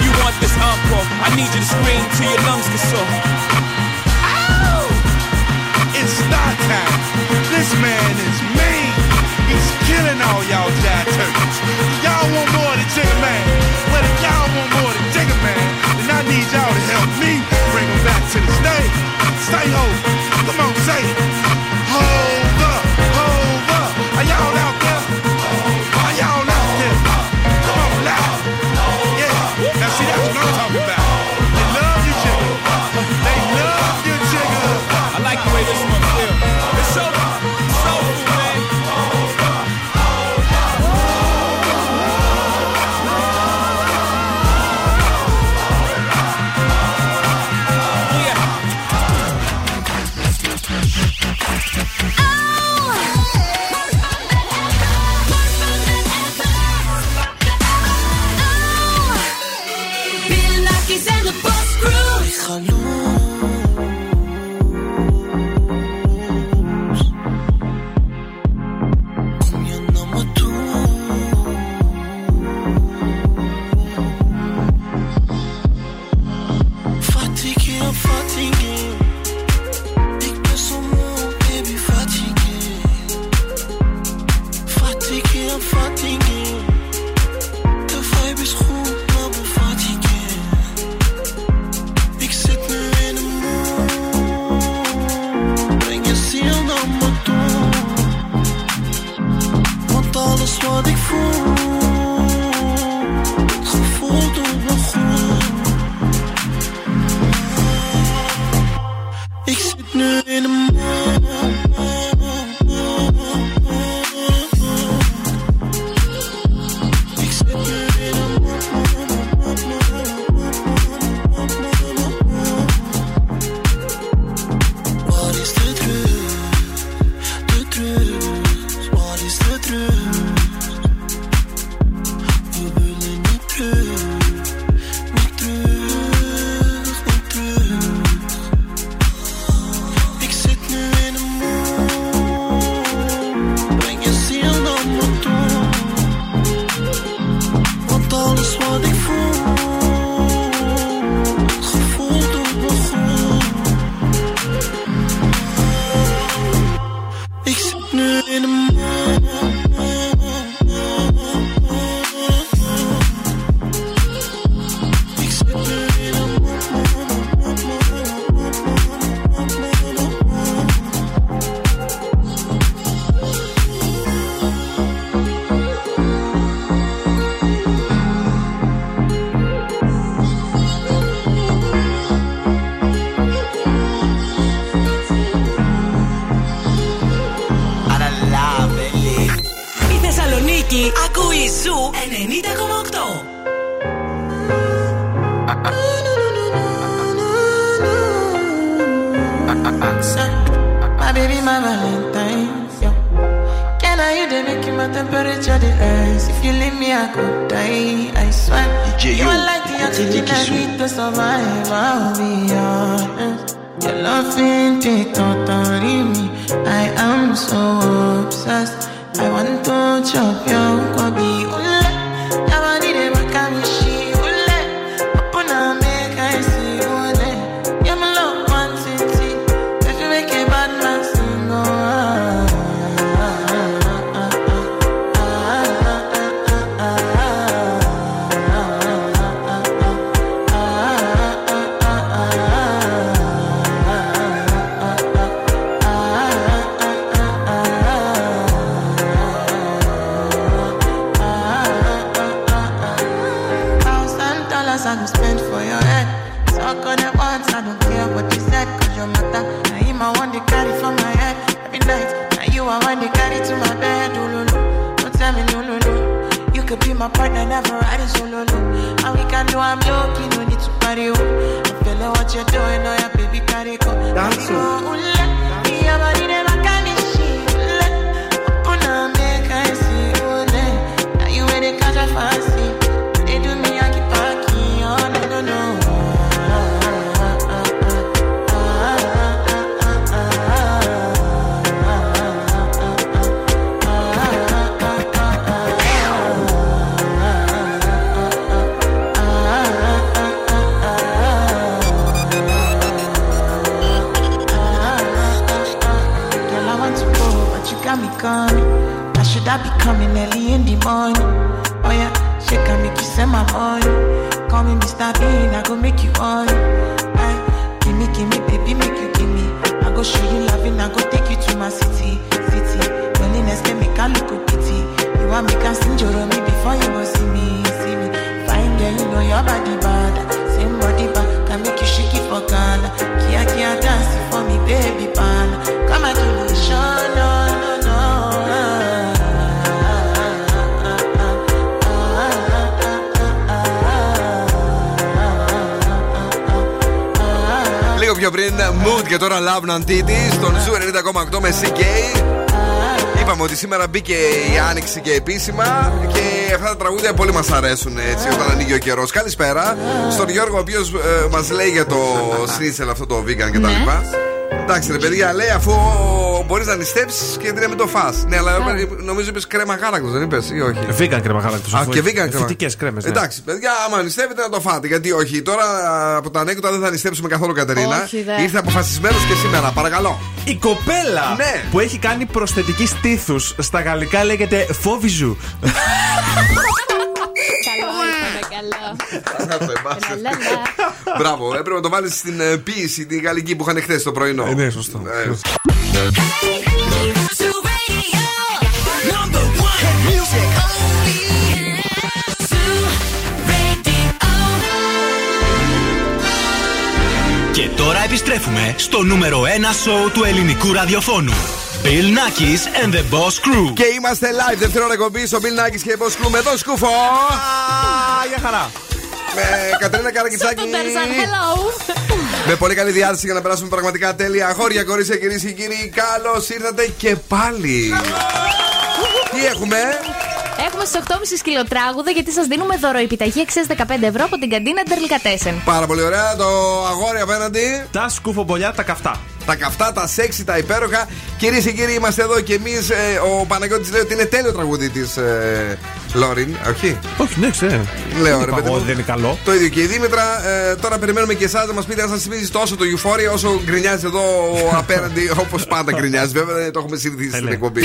You want this encore? I need you to scream till your lungs get sore. Oh! It's star time. This man is mean. He's killing all y'all jive turkeys. Y'all want more than Jigga Man. Well, if y'all want more than Jigga Man, then I need y'all to help me bring him back to the stage. Say ho. Come on, say it. Love Nwantiti στον Zoo 90,8 με CKay. Είπαμε ότι σήμερα μπήκε η άνοιξη και επίσημα και αυτά τα τραγούδια πολύ μας αρέσουν έτσι όταν ανοίγει ο καιρός. Καλησπέρα στον Γιώργο, ο οποίος μας λέει για το σνίτσελ αυτό το vegan κτλ. Εντάξει, ρε παιδιά, λέει αφού μπορείς να νηστέψεις και δεν με το φας. Ναι, αλλά νομίζω είπες κρέμα γάλακτος, δεν είπες ή όχι; Vegan κρέμα γάλακτο. Α, και vegan κρέμα. Φυτικές κρέμες. Ναι. Εντάξει, παιδιά, άμα νηστεύετε να το φάτε. Γιατί όχι, τώρα από τα ανέκδοτα δεν θα νηστέψουμε καθόλου, Κατερίνα. Όχι, δε. Ήρθε αποφασισμένος και σήμερα, παρακαλώ. Η κοπέλα Ναι. που έχει κάνει προσθετική στήθους στα γαλλικά λέγεται φόβιζου. Καλό ήταν, καλό. Λαλαλα. Μπράβο, έπρεπε να το βάλεις στην ε, ποίηση τη γαλλική που είχαν χθες το πρωινό. Ε, ναι, σωστό. Ε, Και τώρα επιστρέφουμε στο νούμερο 1 σοου του ελληνικού ραδιοφώνου. Bill Nackis and the Boss Crew. Και είμαστε live, δεύτερο εκπομπή στο Bill Nackis και Boss Crew με τον Σκούφο. για χαρά. Με Κατερίνα Καρακιτσάκη. Τον Ταρζάν, hello. Με πολύ καλή διάθεση για να περάσουμε πραγματικά τέλεια. Αγόρια, κορίτσια, κυρίες και κύριοι, καλώς ήρθατε και πάλι. Τι έχουμε, Έχουμε στις 8.30 σκυλοτράγουδα γιατί σας δίνουμε δωροεπιταγή αξία 15 ευρώ από την καντίνα Ντερλικατέσεν. Πάρα πολύ ωραία. Το αγόρι απέναντι. Τα σκουφομπολιά τα καυτά. Τα καυτά, τα σεξι, τα υπέροχα. Κυρίες και κύριοι, είμαστε εδώ και εμείς. ο Παναγιώτης λέει ότι είναι τέλειο τραγούδι της ε, Λόριν. Όχι; Όχι, ναι, ξέρω. Λέω, Δεν ρε είπα παιδί εγώ, μου. Δεν είναι καλό. Το ίδιο και η Δήμητρα. Ε, τώρα περιμένουμε και εσάς να μας πείτε αν σας θυμίζει τόσο το Euphoria όσο γκρινιάζει εδώ ο απέναντι, όπως πάντα γκρινιάζει. Βέβαια δεν το έχουμε συνηθίσει στην εκπομπή.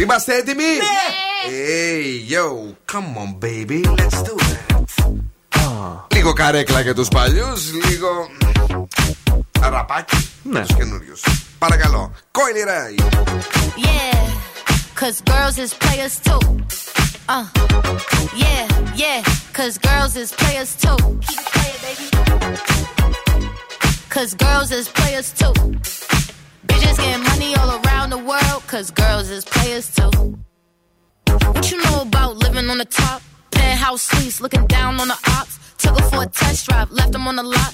Είμαστε έτοιμοι; Ναι! Hey, yo, come on baby, let's do it. Λίγο καρέκλα για τους παλιούς, λίγο ραπάκι για τους καινούριους. Παρακαλώ, Coily Ray. Yeah, cause girls is players too. Uh, yeah, yeah, cause girls is players too. Keep it playing, baby. Cause girls is players too. Bitches getting money all around the world, cause girls is players too. What you know about living on the top? Penthouse suites, looking down on the ops. Took her for a test drive, left them on the lot.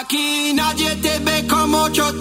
Aquí nadie te ve como yo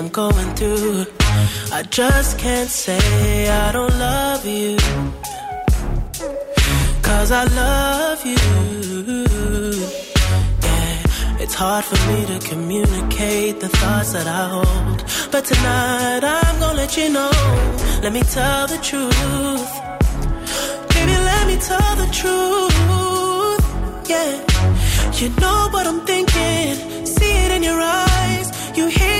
I'm going through. I just can't say I don't love you. Cause I love you. Yeah, it's hard for me to communicate the thoughts that I hold. But tonight I'm gonna let you know. Let me tell the truth. Baby, let me tell the truth. Yeah. You know what I'm thinking. See it in your eyes. You hate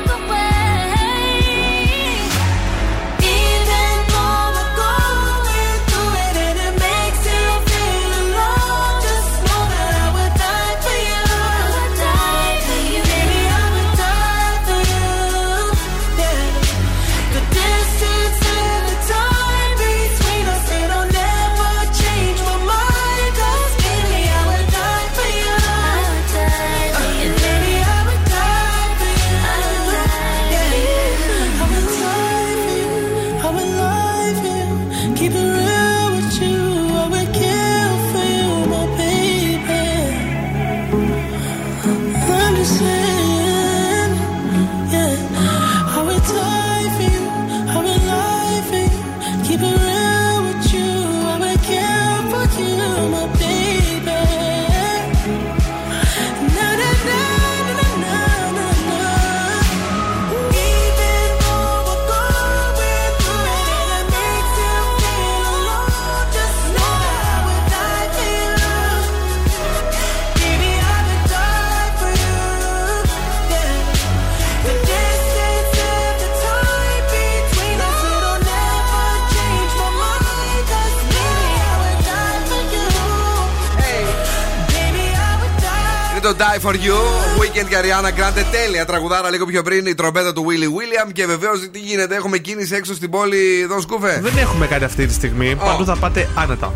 το Die for You, Weekend και Ariana Grande. Τέλεια τραγουδάρα λίγο πιο πριν η τρομπέτα του Willy William. Και βεβαίως τι γίνεται, έχουμε κίνηση έξω στην πόλη, Δον Σκούφε. Δεν έχουμε κάτι αυτή τη στιγμή. Παντού θα πάτε άνετα.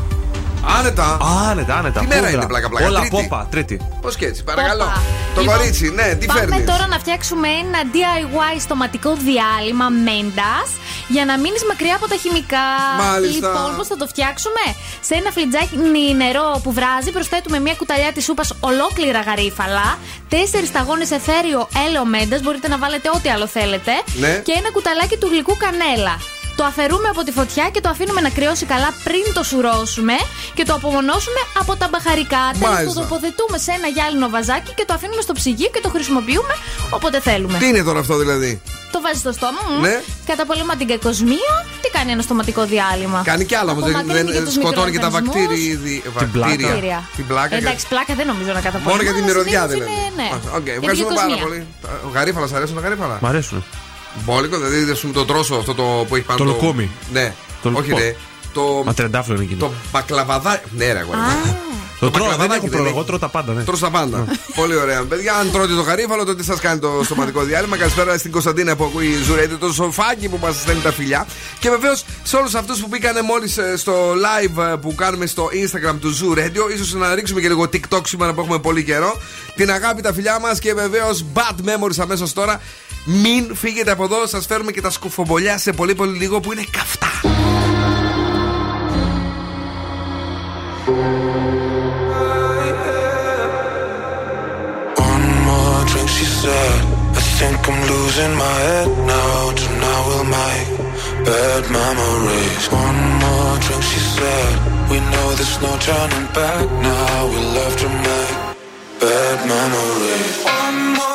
Άνετα; Άνετα, άνετα. Τι μέρα Πούδρα. είναι, πλάκα, πλάκα, Όλα Τρίτη. πόπα, τρίτη. Πώς και έτσι, παρακαλώ. Όπα. Το Λοιπόν, κορίτσι, ναι, τι Πάμε φέρνεις; τώρα να φτιάξουμε ένα DIY στοματικό διάλειμμα μέντα για να μείνεις μακριά από τα χημικά. Μάλιστα. Λοιπόν, πώς θα το φτιάξουμε; Σε ένα φλιτζάκι νερό που βράζει, προσθέτουμε μια κουταλιά της σούπας ολόκληρα γαρίφαλα, τέσσερις σταγόνες εθέριο έλαιο μέντας, μπορείτε να βάλετε ό,τι άλλο θέλετε, Ναι. και ένα κουταλάκι του γλυκού κανέλα. Το αφαιρούμε από τη φωτιά και το αφήνουμε να κρυώσει καλά πριν το σουρώσουμε και το απομονώσουμε από τα μπαχαρικά. Τέλος, το Μάλιστα. τοποθετούμε σε ένα γυάλινο βαζάκι και το αφήνουμε στο ψυγείο και το χρησιμοποιούμε όποτε θέλουμε. Τι είναι τώρα αυτό δηλαδή; Το βάζει στο στόμα μου. Ναι. Καταπολεμά την κακοσμία. Τι κάνει ένα στοματικό διάλειμμα; Κάνει κι άλλα όμως. Δεν, Απομακρύνει και δεν τους σκοτώνει και τα μικροοργανισμούς. βακτήρια. πλάκα. Βακτήρια. Την πλάκα. Εντάξει, πλάκα δεν νομίζω να καταπολεμά. Μόνο για τη αλλά μυρωδιά συνήθως δηλαδή. είναι, Ναι. Α, οκ, Για την Ευχαριστούμε πάρα κακοσμία. πολύ. Ο γαρίφαλα, αρέσουν τα γαρίφαλα; Μ' αρέσουν. Μπόλικο, δηλαδή ας πούμε, το τρόσο αυτό το που έχει πάνω. Το λουκούμι. Ναι, Το όχι λουκό. ρε. Το, Μα τρεντάφλο είναι εκείνο. το μπακλαβαδάκι. Ναι, ρε, αγόρι. Το τρώω, δεν μπακλαβαδάκι έχω δεν πρόβλημα. έχει. Εγώ τρώω τα πάντα, ναι. Τρως τα πάντα. Πολύ ωραία. Παιδιά, αν τρώτε το γαρίφαλο, τότε τι σας κάνει το στοματικό διάλειμμα. Καλησπέρα στην Κωνσταντίνα που ακούει η Ζουρέτη, το σοφάκι που μας στέλνει τα φιλιά. Και βεβαίως σε όλους αυτούς που μπήκανε μόλις στο live ε, που κάνουμε στο Instagram του Zoo Radio, ίσως να ρίξουμε και λίγο TikTok σήμερα που έχουμε πολύ καιρό. Την αγάπη, τα φιλιά μας και βεβαίως bad memories αμέσως τώρα. Μην φύγετε από εδώ, σα φέρουμε και τα σκουφομπολιά σε πολύ πολύ λίγο που είναι καυτά. One more drink, she said. I think I'm losing my head now. Tonight we'll make bad memories. One more drink, she said. We know there's no turning back now. We'll have to make bad memories. One more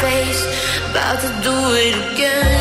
face about to do it again.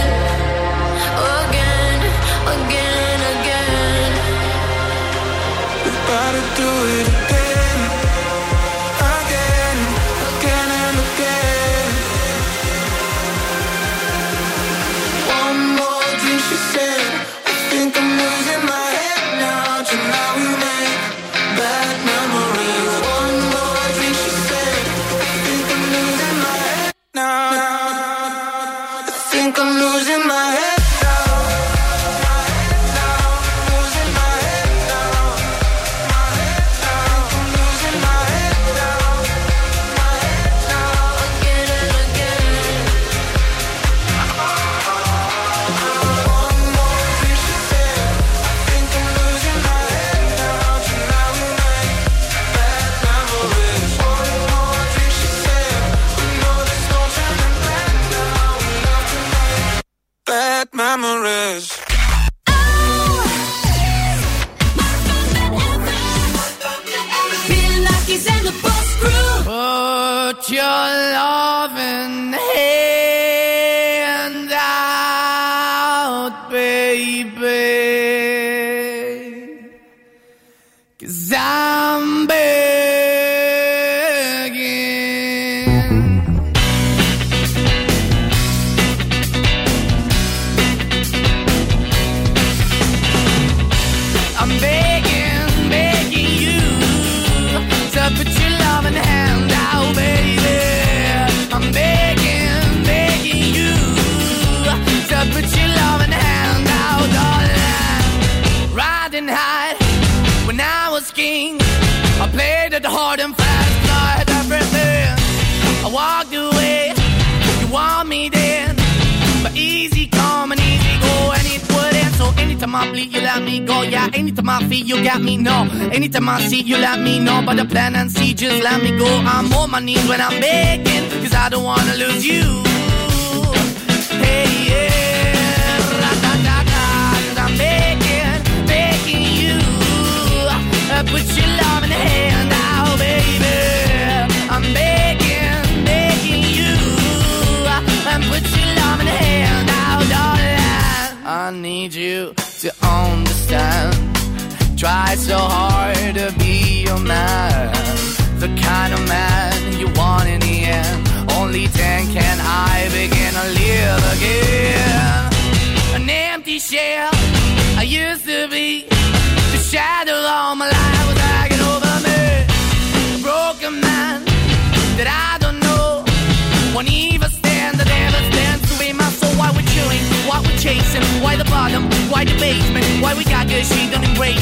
when I'm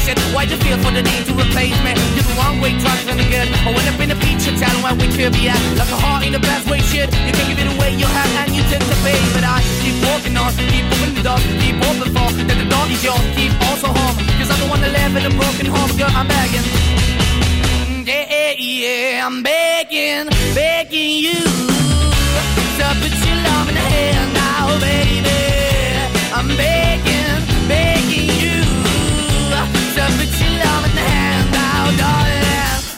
patient. Why the feel for the need to replace me? You're the wrong way, trying to good. I went up in the feature town where we could be at. Like a heart in a best way, shit. You can give it away, you have, and you tend to pay. But I keep walking on, keep moving the dog, keep open for. That the dog is yours, keep also home. Cause I'm the one that live in a broken home, girl, I'm begging. Yeah, yeah, yeah, I'm begging, begging you. to put your love in the hand now, baby.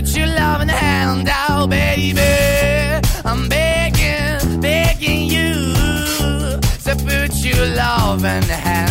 put your love loving hand out, baby. I'm begging, begging you to put your love loving hand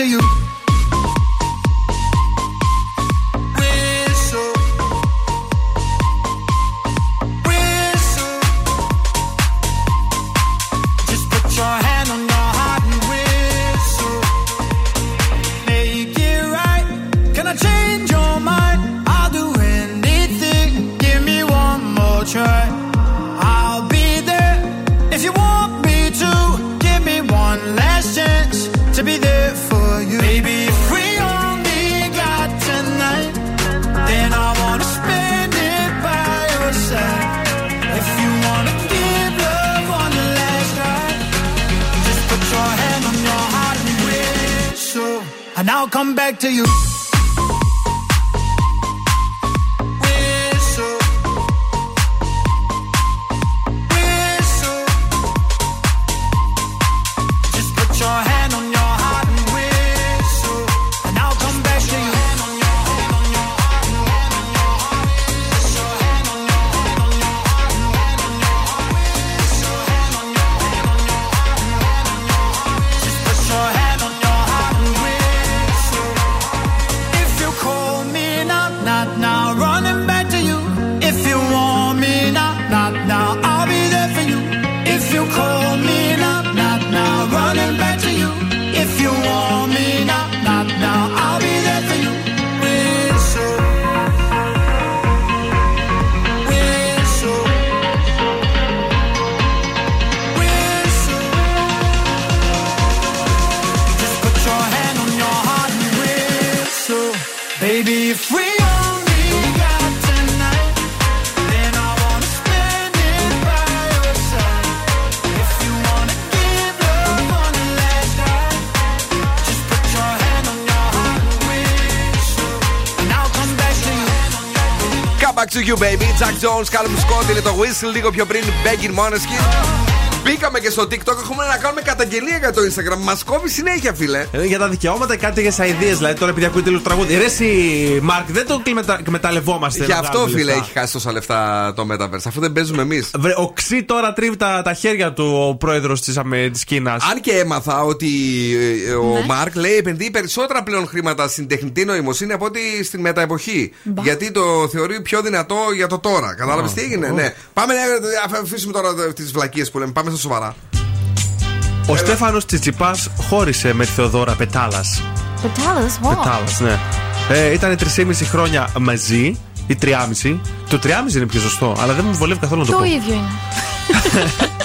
to you. You, baby. Jack Jones, Callum Scott είναι το whistle. Λίγο πιο πριν, Begging Moneskin. Μπήκαμε και στο TikTok. Έχουμε να κάνουμε καταγγελία για το Instagram. Μας κόβει συνέχεια, φίλε. Ε, Για τα δικαιώματα κάτι για ιδέε. Δηλαδή τώρα επειδή ακούτε λίγο τραγούδι. Ρε εσύ, Μάρκ, δεν το εκμετα- εκμεταλλευόμαστε. Γι' να αυτό, βγάλουμε φίλε, λεφτά. έχει χάσει τόσα λεφτά το Metaverse. Αφού δεν παίζουμε εμείς. Βρε, ο Ξή τώρα τρίβει τα, τα χέρια του ο πρόεδρος της της Κίνας. Αν και έμαθα ότι ε, ο Ναι. Μάρκ λέει επενδύει περισσότερα πλέον χρήματα στην τεχνητή νοημοσύνη από ότι στην μεταεποχή. Μπα. Γιατί το θεωρεί πιο δυνατό για το τώρα. Κατάλαβες Α, τι έγινε, ω. ναι. Πάμε να αφήσουμε τώρα τις βλακίες που λέμε. Πάμε στα σοβαρά. Ο Στέφανος Τσιτσιπάς χώρισε με τη Θεοδόρα Πετάλας. Πετάλας, Πετάλας, ναι. Ε, ήταν 3,5 χρόνια μαζί, ή 3,5. Το 3,5 είναι πιο σωστό, αλλά δεν μου βολεύει καθόλου να το, Το πω. ίδιο είναι.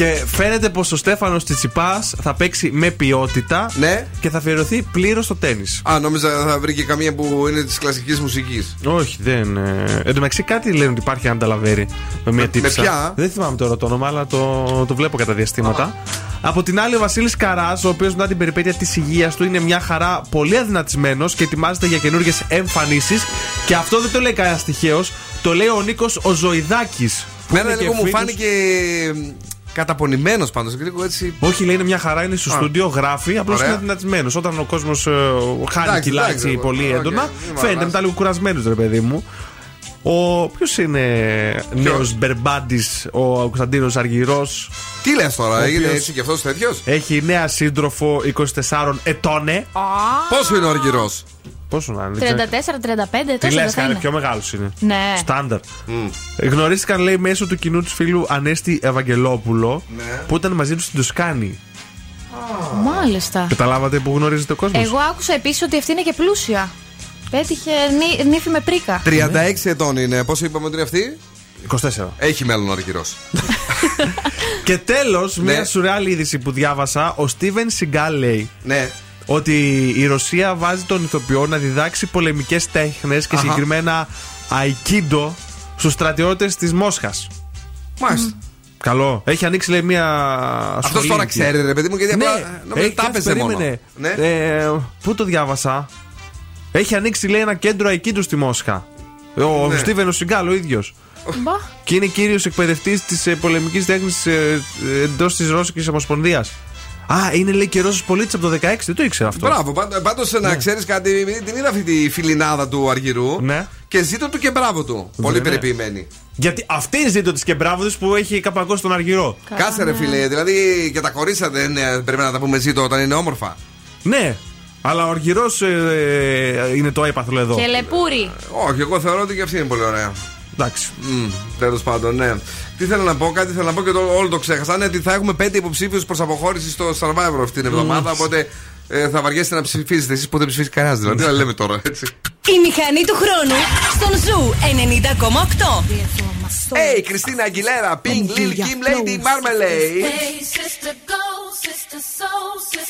Και φαίνεται πως ο Στέφανος Τσιτσιπάς θα παίξει με ποιότητα ναι. και θα αφιερωθεί πλήρως στο τέννη. Α, νόμιζα θα βρει και καμία που είναι της κλασικής μουσικής. Όχι, δεν. Ε... Εν τω μεταξύ κάτι λένε ότι υπάρχει ανταλαβέρι με μια τύψα. ποια; Δεν θυμάμαι τώρα το όνομα, αλλά το, το βλέπω κατά διαστήματα. Από την άλλη, ο Βασίλης Καράς, ο οποίος μετά την περιπέτεια της υγείας του είναι μια χαρά πολύ αδυνατισμένος και ετοιμάζεται για καινούργιες εμφανίσεις. Και αυτό δεν το λέει κανένας τυχαίο, το λέει ο Νίκος ο Ζωηδάκη. Μένα λίγο μου φάνηκε καταπονημένος πάντως. Λίγο έτσι. Όχι, λέει είναι μια χαρά, είναι στο Α. στούντιο, γράφει, απλώς Ωραία. είναι δυνατισμένος. Όταν ο κόσμος χάνει Εντάξει, κιλά εντάξει, έτσι, πολύ οκ, έντονα, μη με φαίνεται αλλάζει. μετά λίγο κουρασμένος, ρε παιδί μου. Ο ποιος είναι νέος μπερμπάντης, ο Κωνσταντίνος Αργυρός; Τι λες τώρα, Ο έγινε οποίος- έτσι και αυτός τέτοιος; Έχει νέα σύντροφο 24 ετών. Πόσο είναι ο Αργυρός; Πόσο να είναι. δεν ξέρω. 34-35, Τι τόσο λες, δεν θα κάνει είναι. πιο μεγάλος είναι. Ναι. Στάνταρ. Γνωρίστηκαν, λέει, μέσω του κοινού του φίλου Ανέστη Ευαγγελόπουλου Ναι. που ήταν μαζί τους στην Τοσκάνη. Μάλιστα. Καταλάβατε που γνωρίζετε ο κόσμος; Εγώ άκουσα επίσης ότι αυτή είναι και πλούσια. Πέτυχε νύ- νύφη με πρίκα. 36 ετών είναι. Πόσο είπαμε ότι είναι αυτή; 24. Έχει μέλλον ο Αργυρός. Και τέλος, Ναι. μια σουρεάλ είδηση που διάβασα, ο Στίβεν Σιγκάλ λέει Ναι. ότι η Ρωσία βάζει τον ηθοποιό να διδάξει πολεμικές τέχνες και Αχα. συγκεκριμένα aikido στους στρατιώτες της Μόσχας. Μάλιστα. Καλό. Έχει ανοίξει, λέει, μια. Αυτός σχολή τώρα εκεί. ξέρει, ρε παιδί μου, γιατί Ναι, απλά νόμιζα έχει τα κάτσει, έπαιζε μόνο. περίμενε. Ναι. Ε, πού το διάβασα; Έχει ανοίξει, λέει, ένα κέντρο aikido στη Μόσχα. Ο Ναι. Στίβεν ο Σιγκάλ ο ίδιος. Μπα. Και είναι κύριος εκπαιδευτής της ε, πολεμικής τέχνης ε, εντός της Ρώσικης Ομοσπονδίας. Α, είναι λέει και Ρώσος πολίτης από το 16, δεν το ήξερα αυτό. Μπράβο, πάντως να ξέρεις κάτι, επειδή την είδα αυτή τη φιλινάδα του Αργυρού. Ναι. Και ζήτω του και μπράβο του. Πολύ Ναι. περιποιημένη. Γιατί αυτή ζήτω της και μπράβο της που έχει καπακώσει τον Αργυρό. Κάτσε ρε φίλε, δηλαδή και τα κορίτσια δεν ε, πρέπει να τα πούμε ζήτω όταν είναι όμορφα. Ναι, αλλά ο Αργυρός είναι το έπαθλο εδώ. Και λεπούρι. Όχι, εγώ θεωρώ ότι και αυτή είναι πολύ ωραία. Εντάξει. Τέλος πάντων, ναι. Τι θέλω να πω, κάτι θέλω να πω και το, όλο το ξέχασα. Είναι ότι θα έχουμε πέντε υποψήφιους προς αποχώρηση στο Survivor αυτή την εβδομάδα. Οπότε ε, θα βαριέσετε να ψηφίσετε εσείς που δεν ψηφίσει κανένας. Δηλαδή, τι να λέμε τώρα, έτσι. Η μηχανή του χρόνου στον Ζου 90,8. Hey, Κριστίνα Αγγιλέρα, Pink, Lil Kim, Lady Marmalade. Hey, sister, go, sister, soul, sister,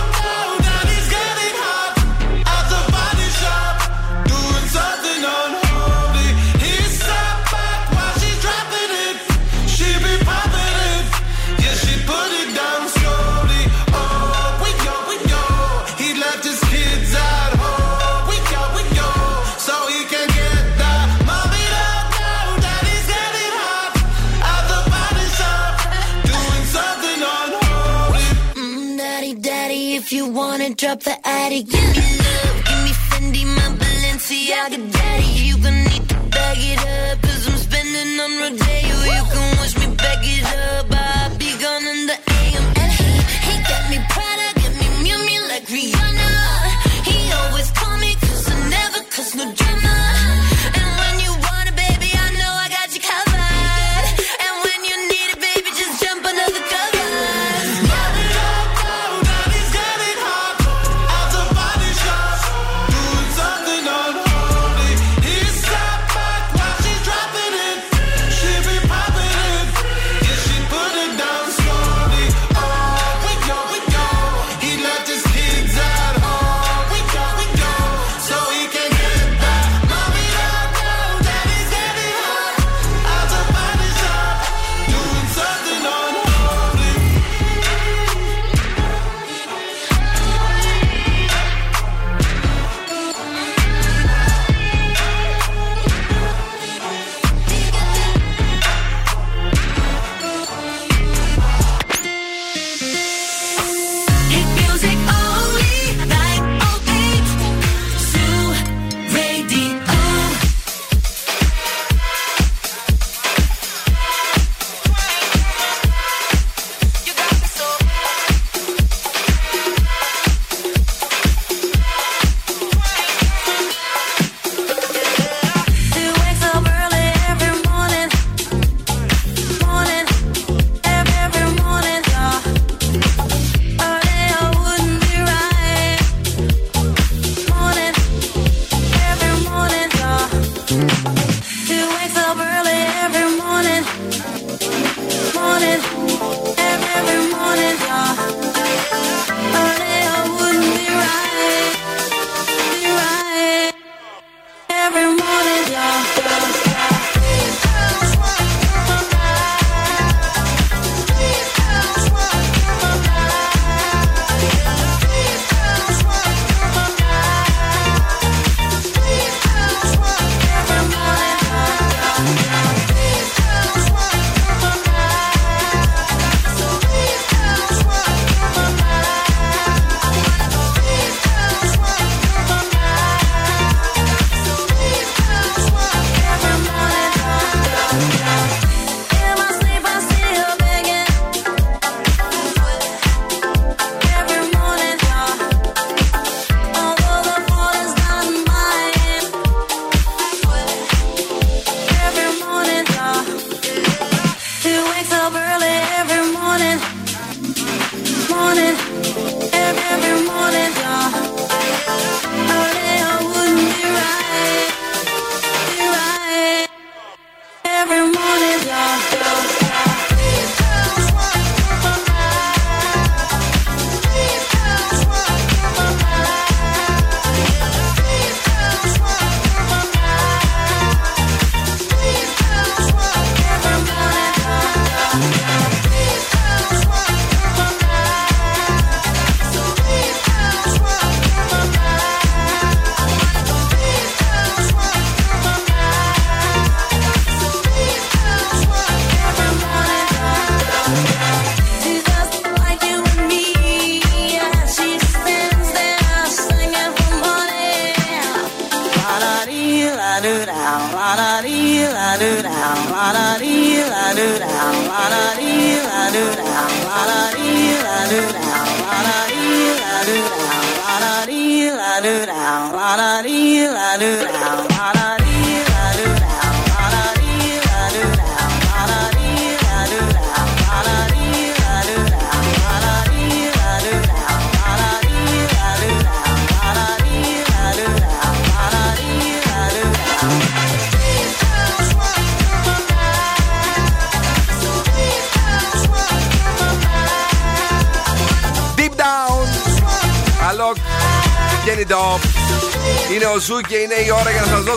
up the attic. You can love, give me Fendi, my Balenciaga daddy. You gonna.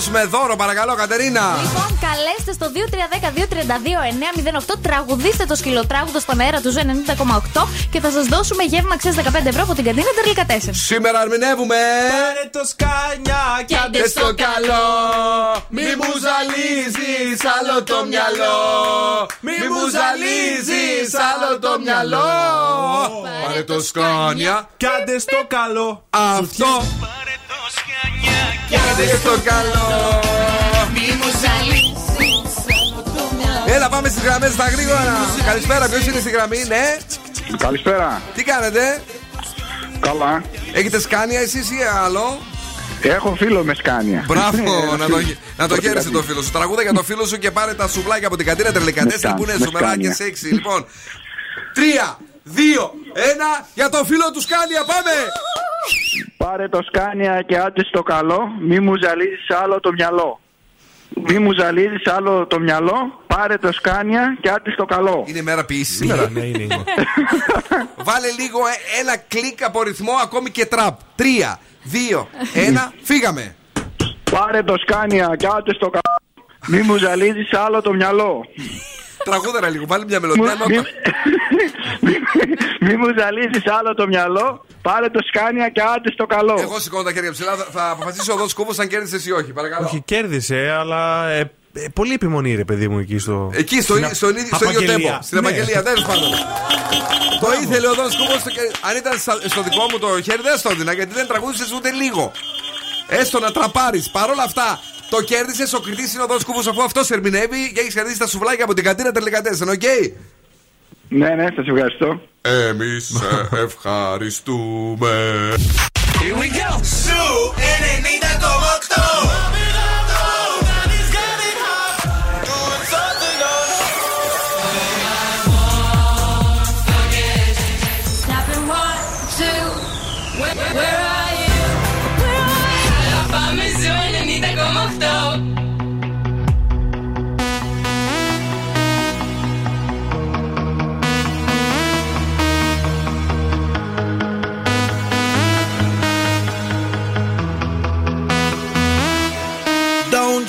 Δώσουμε δώρο, παρακαλώ, Κατερίνα. Λοιπόν, καλέστε στο 2310-232-908. Τραγουδίστε το σκυλοτράγουδο στον αέρα του Zoo 90,8 και θα σας δώσουμε γεύμα αξίας 15 ευρώ από την καντίνα Τερλικά 4. Σήμερα ερμηνεύουμε. Πάρε το Scania κι άντε στο καλό. Μη μου ζαλίζεις άλλο το μυαλό. Μη μου ζαλίζεις άλλο το μυαλό. Πάρε το Scania κι άντε στο καλό. Αυτό. Κι άντε στο καλό. Μη μου ζαλίσεις Έλα, πάμε στις γραμμές στα γρήγορα. Καλησπέρα, ποιος είναι στη γραμμή, ναι; Καλησπέρα. Τι κάνετε, Καλά. Έχετε σκάνια εσείς ή άλλο; Έχω φίλο με σκάνια. Μπράβο, Ναι, να το, να το Πρώτη χαίρεσαι γραμμή. το φίλο σου. Τραγούδα για το φίλο σου και πάρε τα σουβλάκια από την κατήρα Τερλικατέστα Με που είναι σκάνια, με σουμερά και σκάνια. σεξι. Λοιπόν, τρία, δύο, ένα για το φίλο του Σκάνια, πάμε! Πάρε το σκάνια και άντε στο καλό. Μη μου ζαλίζεις άλλο το μυαλό. Μη μου ζαλίζεις άλλο το μυαλό. Πάρε το σκάνια και άντε στο καλό. Είναι μέρα ποιήση σήμερα; Ναι, είναι, είναι. Βάλε λίγο ε, ένα κλικ από ρυθμό, ακόμη και τραπ. Τρία, δύο, ένα, φύγαμε. Πάρε το σκάνια και άντε στο καλό. Μη μου ζαλίζεις άλλο το μυαλό. Τραγούδαρα λίγο, βάλει μια μελωδία. Μου- μη, μη μου ζαλίζεις άλλο το μυαλό. Πάρε το Scania και άντε στο καλό. Εγώ σηκώνω τα χέρια ψηλά, θα, θα αποφασίσω ο Δον Κούβο αν κέρδισε ή όχι. Παρακαλώ. Όχι, κέρδισε, αλλά ε, ε, πολύ επιμονή, ρε παιδί μου, εκεί στο. Εκεί στο, στην στο, ίδιο- στο ίδιο απαγγελία. τέμπο. Στην Ναι. απαγγελία, τέλος πάντων. Το ήθελε ο Δόν Κούβο. Αν ήταν στα- στο δικό μου το χέρι, δεν στο έδινα γιατί δεν τραγούδισες ούτε λίγο. Έστω να τραπάρεις. Παρ' όλα αυτά, το κέρδισες. Ο κριτής είναι ο Δόν Κούβο αφού αυτός ερμηνεύει και έχεις κερδίσει τα σουβλάκια από την καντίνα τελικατέσσερα. Οκ; Ναι, ναι, σας ευχαριστώ. Εμείς ευχαριστούμε. Here we go Σου 90,8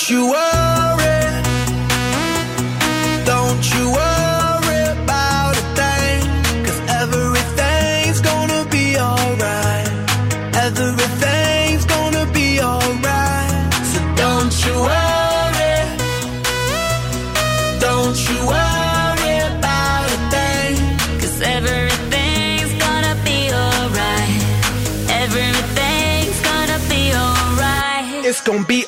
you worry Don't you worry about a thing Cause everything's gonna be alright Everything's gonna be alright So don't you worry Don't you worry about a everything's gonna be alright. Everything's gonna be alright. It's gonna be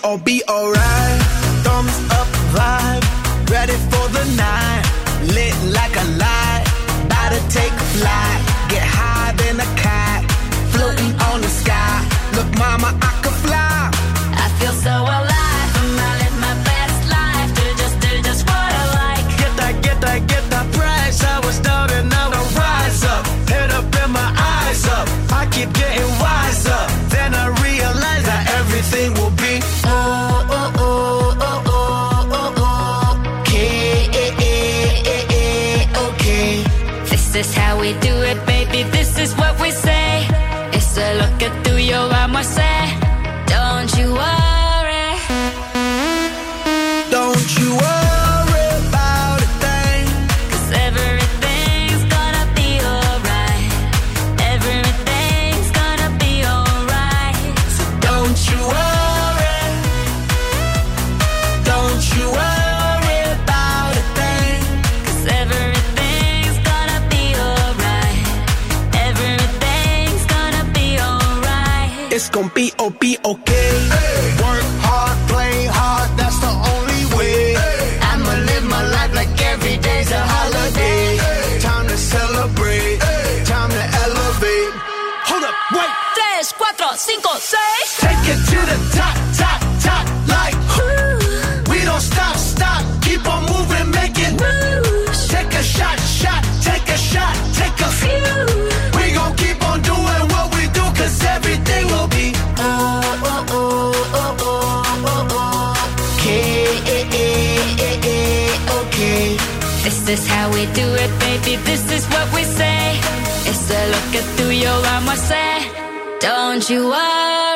gonna be be okay. Work hard, play hard, that's the only way. I'ma live my life like every day's a holiday. Time to celebrate, time to elevate. Hold up, wait. Tres, cuatro. cuatro, cinco, seis. Take it to the top, top, top, This is how we do it, baby. This is what we say. It's a look at through your arm, I say. Don't you worry.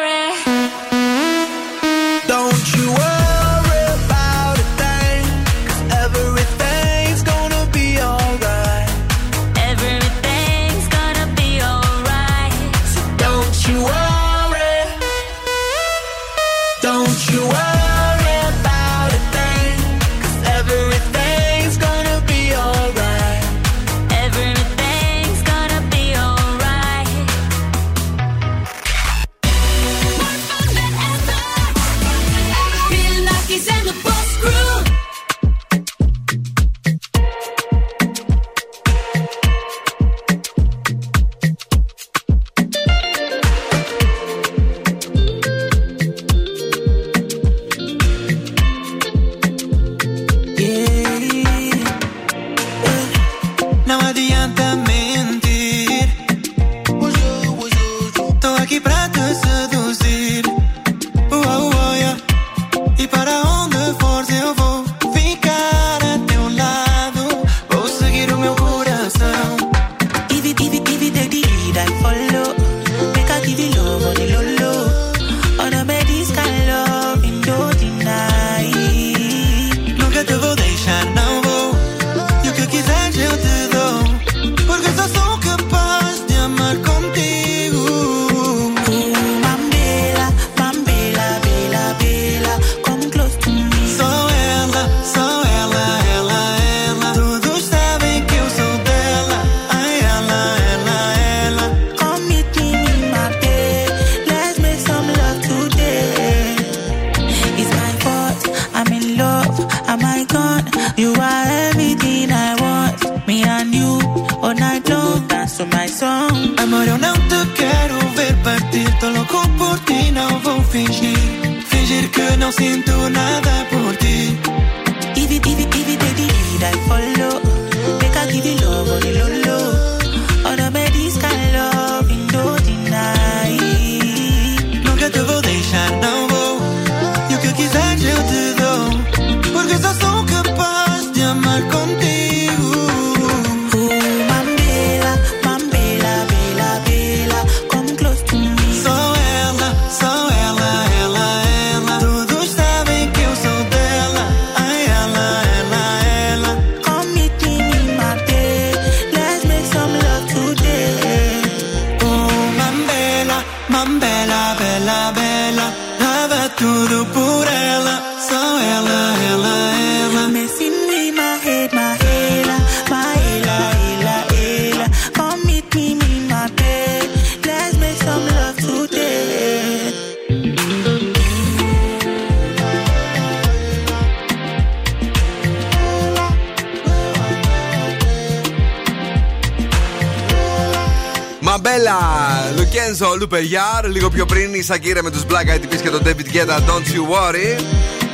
Λουκένζο, Λουπεγιάρ. Λίγο πιο πριν η Σακύρα με τους Black Eyed Peas και τον David Guetta, Don't You Worry.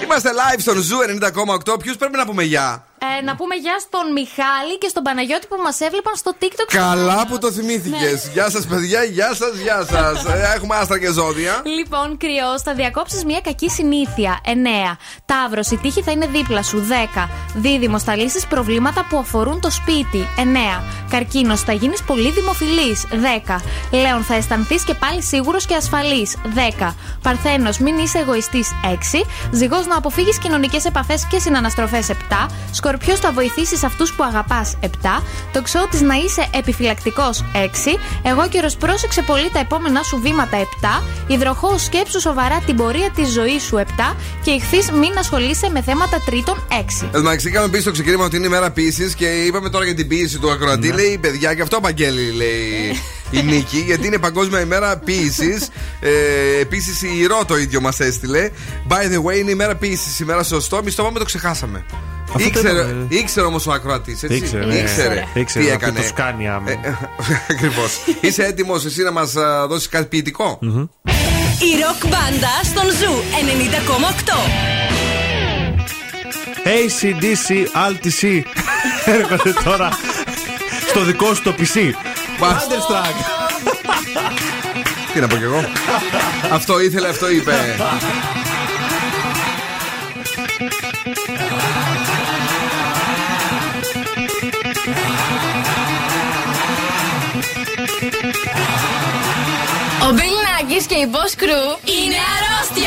Είμαστε live στον Zoo 90,8. Ποιους πρέπει να πούμε γεια. Ε, να πούμε γεια στον Μιχάλη και στον Παναγιώτη που μας έβλεπαν στο TikTok. Καλά που το θυμήθηκες. Ναι. Γεια σας, παιδιά, γεια σας, γεια σας. Έχουμε άστρα και ζώδια. Λοιπόν, κρυό, θα διακόψεις μια κακή συνήθεια. 9. Ταύρος, η τύχη θα είναι δίπλα σου. 10. Δίδυμος, θα λύσεις προβλήματα που αφορούν το σπίτι. 9. Καρκίνος, θα γίνεις πολύ δημοφιλής. 10. Λέων, θα αισθανθείς και πάλι σίγουρος και ασφαλής. 10. Παρθένος, μην είσαι εγωιστής. 6. Ζυγός, να αποφύγεις κοινωνικές επαφές και συναναστροφές. 7. Σκορπιό, θα βοηθήσει αυτούς που αγαπάς; 7. Τοξότη, να είσαι επιφυλακτικός; 6. Εγώ καιρος, πρόσεξε πολύ τα επόμενά σου βήματα; 7. Υδροχός, σκέψου σοβαρά την πορεία της ζωής σου; 7. Και ηχθεί, μην ασχολείσαι με θέματα τρίτων; 6. Εντάξει, είχαμε πει στο ξεκίνημα ότι είναι ημέρα ποίησης και είπαμε τώρα για την ποίηση του ακροατή. Λέει παιδιά, και αυτό απαγγέλει, λέει η Νίκη, γιατί είναι Παγκόσμια ημέρα ποίησης. Ε, Επίσης η Ρο το ίδιο μας έστειλε. By the way, είναι ημέρα ποίησης. Ημέρα σωστό. Εμείς το πάμε, το ξεχάσαμε. Αυτό το Ήξερε, είπαμε. ήξερε όμως ο ακροατής, έτσι; Ήξερε, ναι. ήξερε. Ήξερε τι αυτό έκανε; το Scania. Ακριβώς. Είσαι έτοιμος εσύ να μας δώσεις κάτι ποιητικό; Η ροκ μπάντα στον Zoo 90,8. ACDC, Altis έρχονται τώρα στο δικό σου το PC. Thunderstruck. Τι να πω κι εγώ; αυτό ήθελε, αυτό είπε. Και η Boss Crew είναι αρρώστια!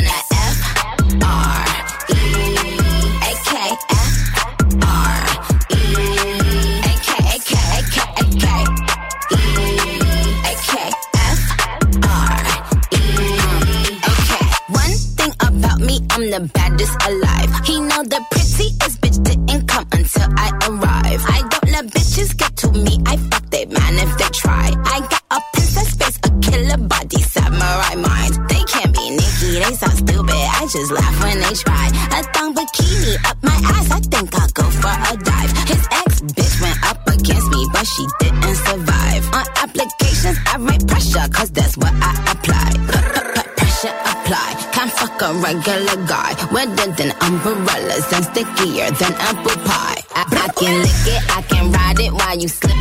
the baddest alive. A regular guy. Wetter than umbrellas and stickier than apple pie. I, I can lick it, I can ride it while you slipping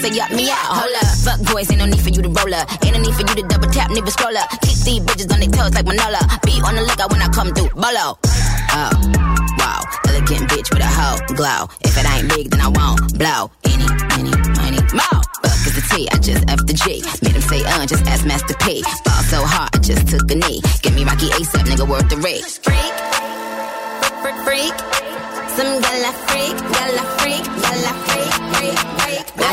said, yup, me out. Hold up. Fuck boys, ain't no need for you to roll up. Ain't no need for you to double tap, nigga scroll up. Keep these bitches on their toes like Manola. Be on the lookout when I come through. Bolo. Oh, wow. Elegant bitch with a hoe glow. If it ain't big, then I won't blow. Any, any, money, more. Fuck is the T, I just F the G. Made him say, uh, just ask Master P. Fall so hard, I just took a knee. Give me Rocky ASAP, nigga, worth the rate. Freak, freak, freak. Some gala freak, gala freak,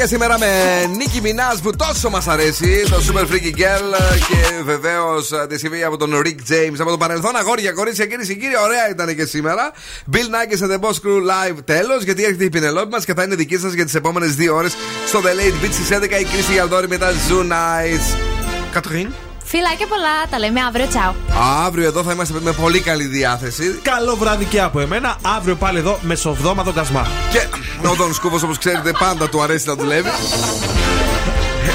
για σήμερα με Νίκη Μινάζ που τόσο μας αρέσει. Το Super Freaky Girl και βεβαίως τη συμβεί από τον Rick James. Από το παρελθόν, αγόρια, κορίτσια, κυρίες και κύριοι, ωραία ήταν και σήμερα. Bill Nackis and the Boss Crew Live τέλος, γιατί έρχεται η Πινελόπη μας και θα είναι δική σας για τις επόμενες δύο ώρες στο The Late Beat στις 11 η Κρίστη Γιαλδόρη με τα Zoo Nights. Κατρίν. Φιλάκια πολλά, τα λέμε αύριο, τσάου. Αύριο εδώ θα είμαστε με πολύ καλή διάθεση. Καλό βράδυ και από εμένα. Αύριο πάλι εδώ μεσοβδόματο κασμά. Και ο Δον Σκούβος, όπως ξέρετε, πάντα του αρέσει να δουλεύει.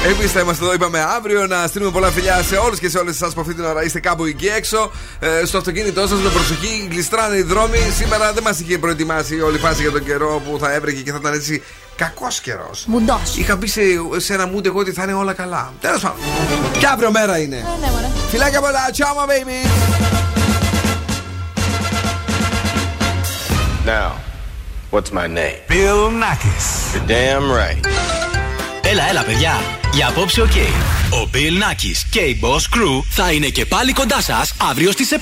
Εμείς θα είμαστε εδώ, είπαμε αύριο, να στείλουμε πολλά φιλιά σε όλους και σε όλες εσάς που αυτή την ώρα είστε κάπου εκεί έξω. Ε, στο αυτοκίνητό σας, με προσοχή, γλιστράνε οι δρόμοι. Σήμερα δεν μας είχε προετοιμάσει όλη η φάση για τον καιρό που θα έβρεχε και θα ήταν έτσι κακός καιρός. Μουντός. Είχα πει σε, σε ένα μούντ εγώ ότι θα είναι όλα καλά. Τέλος πάντων. Και αύριο μέρα είναι. Φιλάκια πολλά, ciao my baby. Now, what's my name? Bill Nakis. You're damn right. Έλα, έλα, παιδιά. Για απόψε, οκ. Ο Bill Nackis και η Boss Crew θα είναι και πάλι κοντά σας αύριο στις 7.